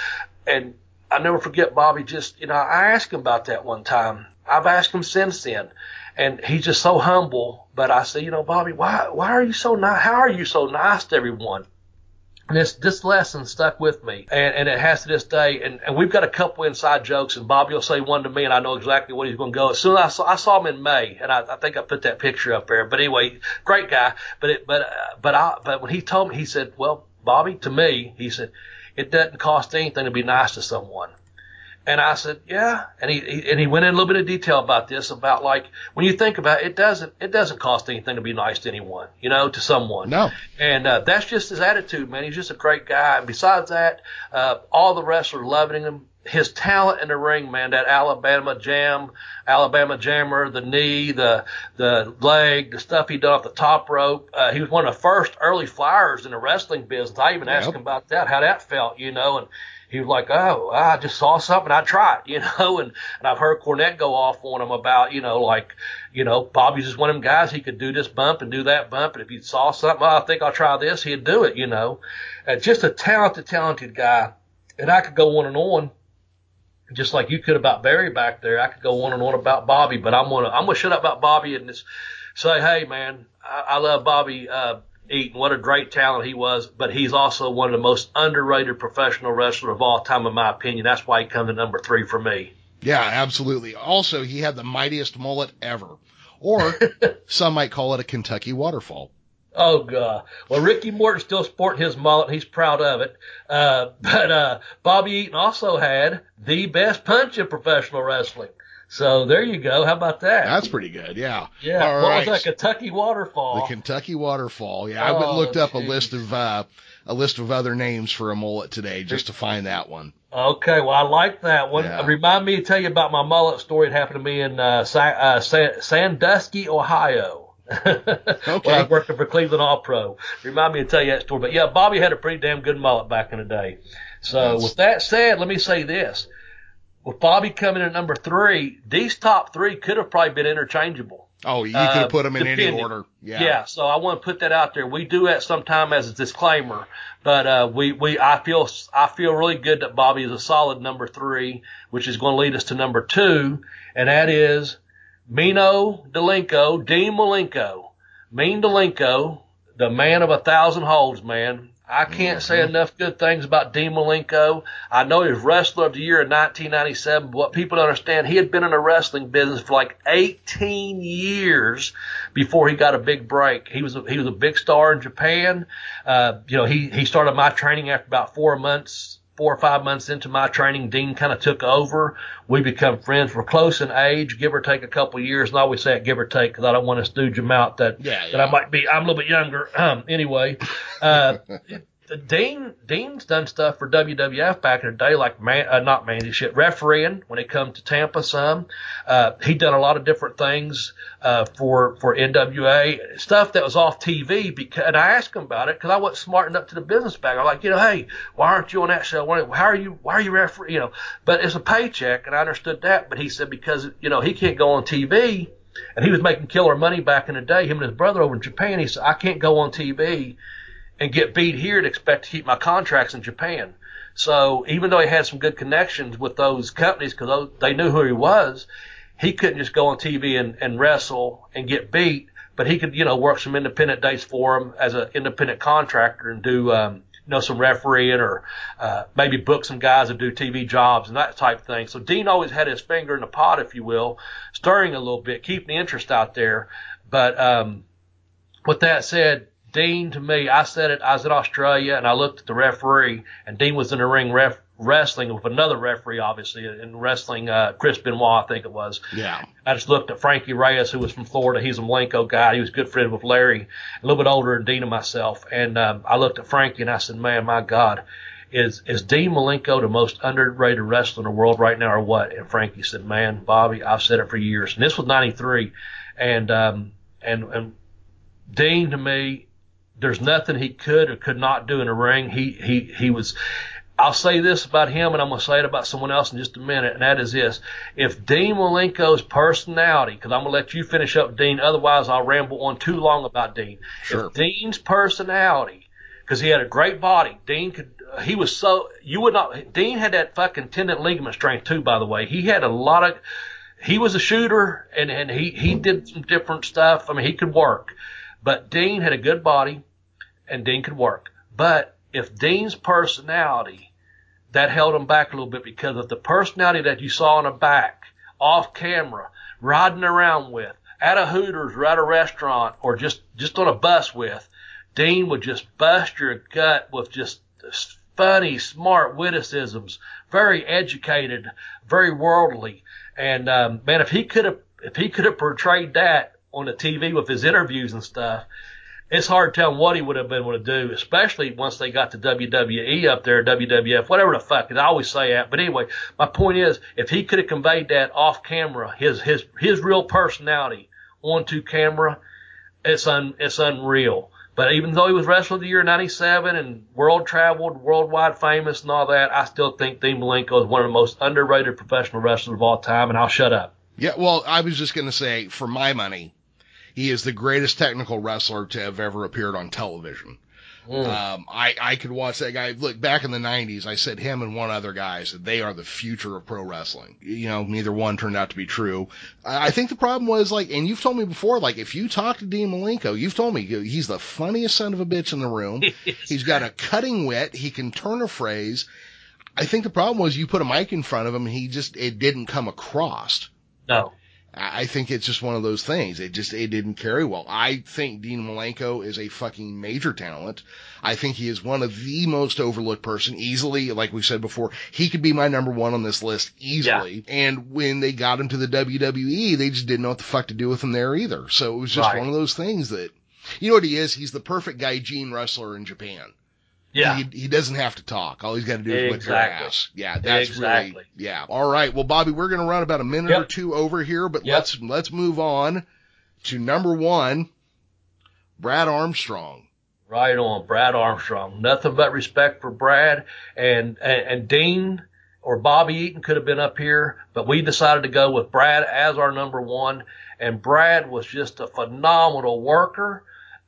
Speaker 2: and I never forget Bobby. Just you know, I asked him about that one time. I've asked him since then, and he's just so humble. But I say, you know, Bobby, why why are you so nice? How are you so nice to everyone? And this this lesson stuck with me, and, and it has to this day. And, and we've got a couple inside jokes, and Bobby will say one to me, and I know exactly what he's going to go. As soon as I saw, I saw him in May, and I, I think I put that picture up there. But anyway, great guy. But it, but uh, but I but when he told me, he said, "Well, Bobby, to me, he said, it doesn't cost anything to be nice to someone." And I said, yeah. And he, he and he went in a little bit of detail about this, about like when you think about it, it doesn't it doesn't cost anything to be nice to anyone, you know, to someone.
Speaker 1: No.
Speaker 2: And uh, that's just his attitude, man. He's just a great guy. And besides that, uh, all the wrestlers loving him. His talent in the ring, man, that Alabama jam, Alabama jammer, the knee, the the leg, the stuff he done off the top rope. Uh, he was one of the first early flyers in the wrestling business. I even asked him about that, how that felt, you know, and he was like, "Oh, I just saw something, I tried," [LAUGHS] you know, and and I've heard Cornette go off on him about, you know, like, you know, Bobby's just one of them guys. He could do this bump and do that bump, and if he saw something, oh, I think I'll try this, he'd do it, you know. Uh, just a talented, talented guy, and I could go on and on. Just like you could about Barry back there, I could go on and on about Bobby, but I'm gonna I'm gonna shut up about Bobby and just say, hey man, I, I love Bobby uh, Eaton. What a great talent he was, but he's also one of the most underrated professional wrestlers of all time, in my opinion. That's why he comes to number three for me.
Speaker 1: Yeah, absolutely. Also, he had the mightiest mullet ever. Or [LAUGHS] some might call it a Kentucky waterfall.
Speaker 2: Oh god. Well, Ricky Morton still sporting his mullet. He's proud of it. Uh, but uh, Bobby Eaton also had the best punch in professional wrestling. So there you go. How about that?
Speaker 1: That's pretty good. Yeah.
Speaker 2: yeah.
Speaker 1: All
Speaker 2: what
Speaker 1: right.
Speaker 2: was that? Kentucky waterfall.
Speaker 1: The Kentucky waterfall. Yeah, I went
Speaker 2: Oh,
Speaker 1: looked up a list of uh, a list of other names for a mullet today just to find that one.
Speaker 2: Okay, well, I like that one.
Speaker 1: Yeah.
Speaker 2: Remind me to tell you about my mullet story. It happened to me in uh, Sa- uh, Sa- Sandusky, Ohio. okay. [LAUGHS] When I was working for Cleveland All Pro. Remind me to tell you that story. But yeah, Bobby had a pretty damn good mullet back in the day. So
Speaker 1: That's-
Speaker 2: with that said, let me say this. With Bobby coming in at number three, these top three could have probably been interchangeable.
Speaker 1: Oh, you could
Speaker 2: Uh,
Speaker 1: have put them in any order. Yeah.
Speaker 2: Yeah, so I want to put that out there. We do that sometime as a disclaimer, but uh, we we I feel I feel really good that Bobby is a solid number three, which is going to lead us to number two, and that is Mino Delenko, Dean Malenko, Mean Delenko, the man of a thousand holds, man. I can't say enough good things about Dean Malenko. I know he was wrestler of the year in 1997. But what people don't understand, he had been in the wrestling business for like 18 years before he got a big break. He was a, he was a big star in Japan. Uh, you know, he he started my training after about four months, four or five months into my training. Dean kind of took over. We become friends. We're close in age, give or take a couple of years. And I always say it give or take because I don't want to stooge him out that
Speaker 1: Yeah,
Speaker 2: that I might be. I'm a little bit younger. Um, [CLEARS THROAT] anyway, uh, [LAUGHS] Dean Dean's done stuff for WWF back in the day, like man, uh, not Mandy shit, refereeing when it come to Tampa. Some uh, he done a lot of different things uh, for for NWA stuff that was off TV. Because and I asked him about it because I wasn't smart enough to the business back. I'm like, you know, hey, why aren't you on that show? Why, how are you? Why are you referee? You know, but it's a paycheck, and I understood that. But he said because you know he can't go on TV. And he was making killer money back in the day. Him and his brother over in Japan. He said, "I can't go on TV and get beat here and expect to keep my contracts in Japan. So even though he had some good connections with those companies because they knew who he was, he couldn't just go on TV and, and wrestle and get beat. But he could, you know, work some independent dates for him as an independent contractor and do, um, you know, some refereeing or uh, maybe book some guys to do TV jobs and that type of thing. So Dean always had his finger in the pot, if you will, stirring a little bit, keeping the interest out there. But um, with that said, Dean to me, I said it. I was in Australia and I looked at the referee, and Dean was in the ring ref, wrestling with another referee, obviously in wrestling. Uh, Chris Benoit, I think it was.
Speaker 1: Yeah.
Speaker 2: I just looked at Frankie Reyes, who was from Florida. He's a Malenko guy. He was a good friend with Larry, a little bit older than Dean and myself. And um, I looked at Frankie and I said, "Man, my God, is is Dean Malenko the most underrated wrestler in the world right now, or what?" And Frankie said, "Man, Bobby, I've said it for years." And this was '93, and um, and and Dean to me, there's nothing he could or could not do in a ring. He he he was. I'll say this about him, and I'm going to say it about someone else in just a minute, and that is this: if Dean Malenko's personality, because I'm going to let you finish up, Dean, otherwise I'll ramble on too long about Dean.
Speaker 1: Sure.
Speaker 2: If Dean's personality, because he had a great body, Dean could. He was so you would not. Dean had that fucking tendon ligament strength too. By the way, he had a lot of. He was a shooter, and and he he did some different stuff. I mean, he could work, but Dean had a good body and Dean could work. But if Dean's personality that held him back a little bit because of the personality that you saw in the back, off camera, riding around with, at a Hooters or at a restaurant or just, just on a bus with, Dean would just bust your gut with just funny, smart witticisms, very educated, very worldly. And um, man, if he could have if he could have portrayed that on the TV with his interviews and stuff, it's hard to tell what he would have been able to do, especially once they got to WWE up there, WWF, whatever the fuck. I always say that. But anyway, my point is, if he could have conveyed that off camera, his his his real personality onto camera, it's un it's unreal. But even though he was wrestler of the year '97 and world traveled, worldwide famous, and all that, I still think Dean Malenko is one of the most underrated professional wrestlers of all time. And I'll shut up.
Speaker 1: Yeah, well, I was just going to say, for my money, he is the greatest technical wrestler to have ever appeared on television. Mm. Um, I, I could watch that guy. Look, back in the 90s, I said him and one other guy said they are the future of pro wrestling. You know, neither one turned out to be true. I, I think the problem was like, and you've told me before, like if you talk to Dean Malenko, you've told me he's the funniest son of a bitch in the room. [LAUGHS] he's got a cutting wit. He can turn a phrase. I think the problem was you put a mic in front of him, and he just, it didn't come across.
Speaker 2: No.
Speaker 1: I think it's just one of those things. It just, it didn't carry well. I think Dean Malenko is a fucking major talent. I think he is one of the most overlooked person easily. Like we said before, he could be my number one on this list easily. Yeah. And when they got him to the WWE, they just didn't know what the fuck to do with him there either. So it was just right. one of those things that, you know what he is? He's the perfect gaijin wrestler in Japan.
Speaker 2: Yeah.
Speaker 1: He, he doesn't have to talk. All he's got to do is whip your ass. Yeah, that's exactly. really, yeah. All right. Well, Bobby, we're going to run about a minute yep. or two over here, but yep. let's, let's move on to number one, Brad Armstrong.
Speaker 2: Right on, Brad Armstrong. Nothing but respect for Brad and, and, and Dean or Bobby Eaton could have been up here, but we decided to go with Brad as our number one. And Brad was just a phenomenal worker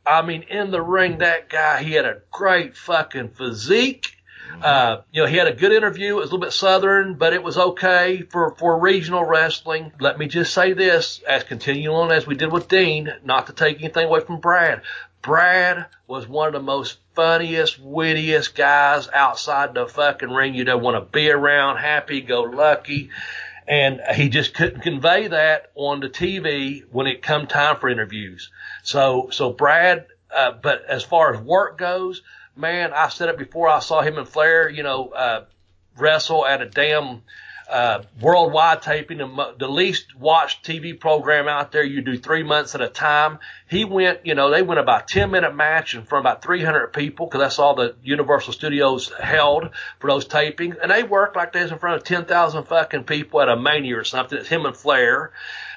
Speaker 2: I mean, in the ring, that guy, he had a great fucking physique. Uh, you know, he had a good interview. It was a little bit southern, but it was okay for, for regional wrestling. Let me just say this, as continuing on as we did with Dean, not to take anything away from Brad. Brad was one of the most funniest, wittiest guys outside the fucking ring you'd ever want to be around, happy go lucky. And he just couldn't convey that on the TV when it come time for interviews. So, so Brad, uh, but as far as work goes, man, I said it before I saw him and Flair, you know, uh, wrestle at a damn, uh, worldwide taping, the least watched TV program out there. You do three months at a time. He went, you know, they went about 10 minute match in front of about 300 people because that's all the Universal Studios held for those tapings. And they worked like was in front of 10,000 fucking people at a mania or something. It's him and Flair.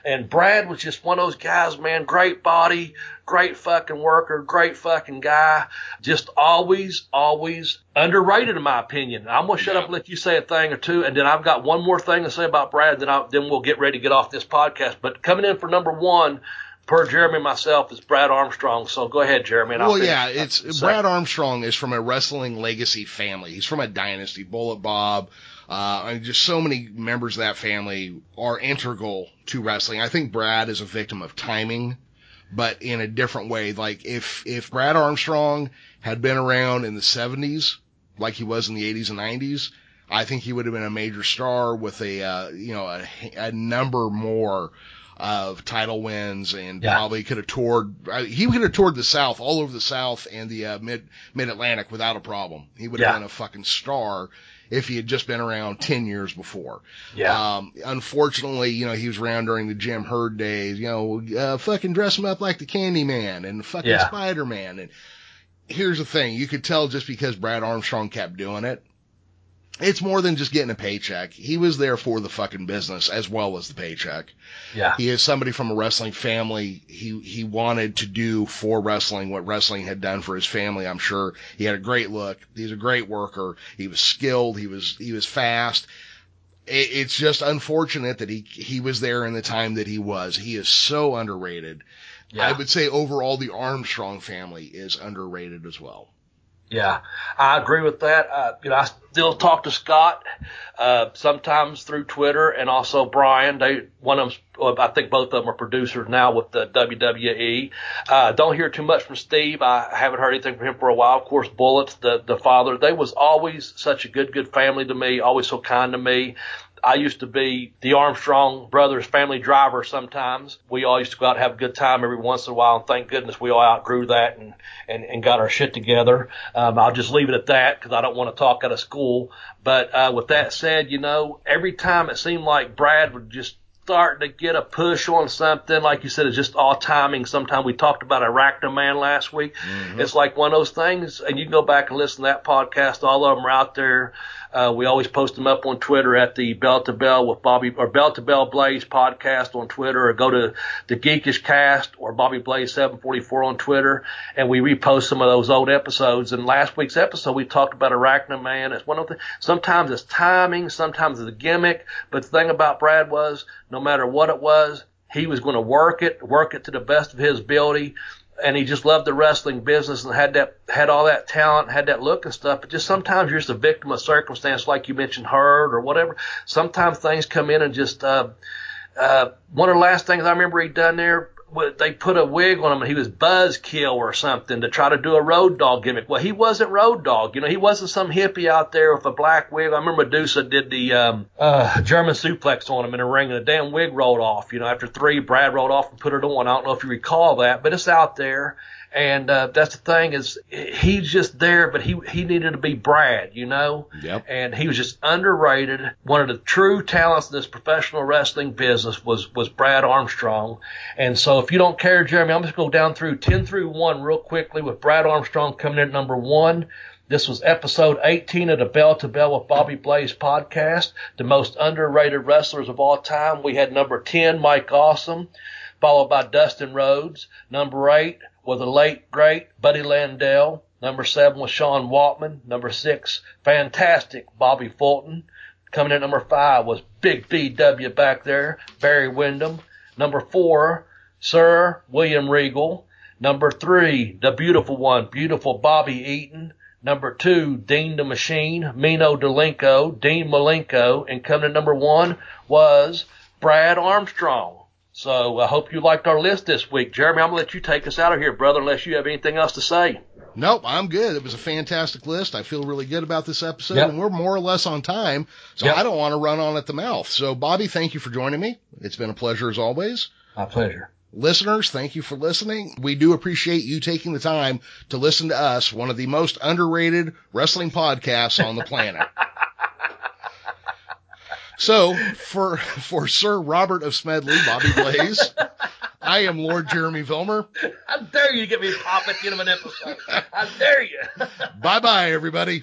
Speaker 2: And Brad was just one of those guys, man, great body, great fucking worker, great fucking guy. Just always, always underrated in my opinion. I'm gonna shut up and let you say a thing or two, and then I've got one more thing to say about Brad. Then I, then we'll get ready to get off this podcast. But coming in for number one, per Jeremy and myself is Brad Armstrong. So go ahead, Jeremy.
Speaker 1: well, yeah, it's Brad Armstrong is from a wrestling legacy family. He's from a dynasty. Bullet Bob, uh, I just so many members of that family are integral to wrestling. I think Brad is a victim of timing, but in a different way. Like if, if Brad Armstrong had been around in the seventies, like he was in the eighties and nineties, I think he would have been a major star with a, uh, you know, a, a number more of title wins and yeah. probably could have toured. Uh, he could have toured the South, all over the South and the uh, mid Mid Atlantic without a problem. He would have yeah. been a fucking star if he had just been around 10 years before.
Speaker 2: Yeah.
Speaker 1: Um, unfortunately, you know, he was around during the Jim Herd days, you know, uh, fucking dress him up like the Candyman and fucking yeah. Spider-Man. And here's the thing. You could tell just because Brad Armstrong kept doing it it's more than just getting a paycheck. He was there for the fucking business as well as the paycheck.
Speaker 2: Yeah.
Speaker 1: He is somebody from a wrestling family. He, he wanted to do for wrestling what wrestling had done for his family. I'm sure he had a great look. He's a great worker. He was skilled. He was, he was fast. It, it's just unfortunate that he, he was there in the time that he was. He is so underrated. Yeah. I would say overall the Armstrong family is underrated as well.
Speaker 2: Yeah, I agree with that. Uh, you know, I still talk to Scott, uh, sometimes through Twitter and also Brian. They, one of them, I think both of them are producers now with the WWE. Uh, don't hear too much from Steve. I haven't heard anything from him for a while. Of course, Bullets, the, the father, they was always such a good, good family to me, always so kind to me. I used to be the Armstrong brothers family driver sometimes. We all used to go out and have a good time every once in a while, and thank goodness we all outgrew that and, and, and got our shit together. Um, I'll just leave it at that because I don't want to talk out of school. But uh, with that said, you know, every time it seemed like Brad would just starting to get a push on something, like you said, it's just all timing. Sometimes we talked about Arachnaman last week. Mm-hmm. It's like one of those things, and you can go back and listen to that podcast. All of them are out there. Uh, we always post them up on Twitter at the Bell to Bell with Bobby or Bell to Bell Blaze podcast on Twitter, or go to the Geekish Cast or Bobby Blaze 744 on Twitter, and we repost some of those old episodes. And last week's episode, we talked about Arachnaman. It's one of the sometimes it's timing, sometimes it's a gimmick, but the thing about Brad was no matter what it was, he was going to work it, work it to the best of his ability and he just loved the wrestling business and had that had all that talent, had that look and stuff. But just sometimes you're just a victim of circumstance, like you mentioned, Herd or whatever. Sometimes things come in and just uh, uh, one of the last things I remember he done there they put a wig on him and he was Buzzkill or something to try to do a Road Dogg gimmick. Well, he wasn't Road Dogg. You know, he wasn't some hippie out there with a black wig. I remember Medusa did the um, uh, German suplex on him in a ring and the damn wig rolled off. You know, after three, Brad rolled off and put it on. I don't know if you recall that, but it's out there. And uh, that's the thing is he's just there, but he he needed to be Brad, you know.
Speaker 1: Yep.
Speaker 2: And he was just underrated. One of the true talents in this professional wrestling business was was Brad Armstrong. And so if you don't care, Jeremy, I'm just going to go down through ten through one real quickly with Brad Armstrong coming in at number one. This was episode 18 of the Bell to Bell with Bobby Blaze podcast, the most underrated wrestlers of all time. We had number 10, Mike Awesome, followed by Dustin Rhodes. Number 8, was the late great Buddy Landel. Number seven was Sean Waltman. Number six, fantastic Bobby Fulton. Coming in at number five was Big BW back there, Barry Windham. Number four, Sir William Regal. Number three, the beautiful one, beautiful Bobby Eaton. Number two, Dean the Machine, Mino Delenko, Dean Malenko. And coming in number one was Brad Armstrong. So I hope you liked our list this week. Jeremy, I'm going to let you take us out of here, brother, unless you have anything else to say.
Speaker 1: Nope, I'm good. It was a fantastic list. I feel really good about this episode, yep. and we're more or less on time, so yep. I don't want to run on at the mouth. So, Bobby, thank you for joining me. It's been a pleasure as always.
Speaker 2: My pleasure.
Speaker 1: Listeners, thank you for listening. We do appreciate you taking the time to listen to us, one of the most underrated wrestling podcasts on the planet. [LAUGHS] So for for Sir Robert of Smedley, Bobby Blaze, I am Lord Jeremy Vilmer.
Speaker 2: How dare you get me pop at the end of an episode? How dare you?
Speaker 1: bye bye, everybody.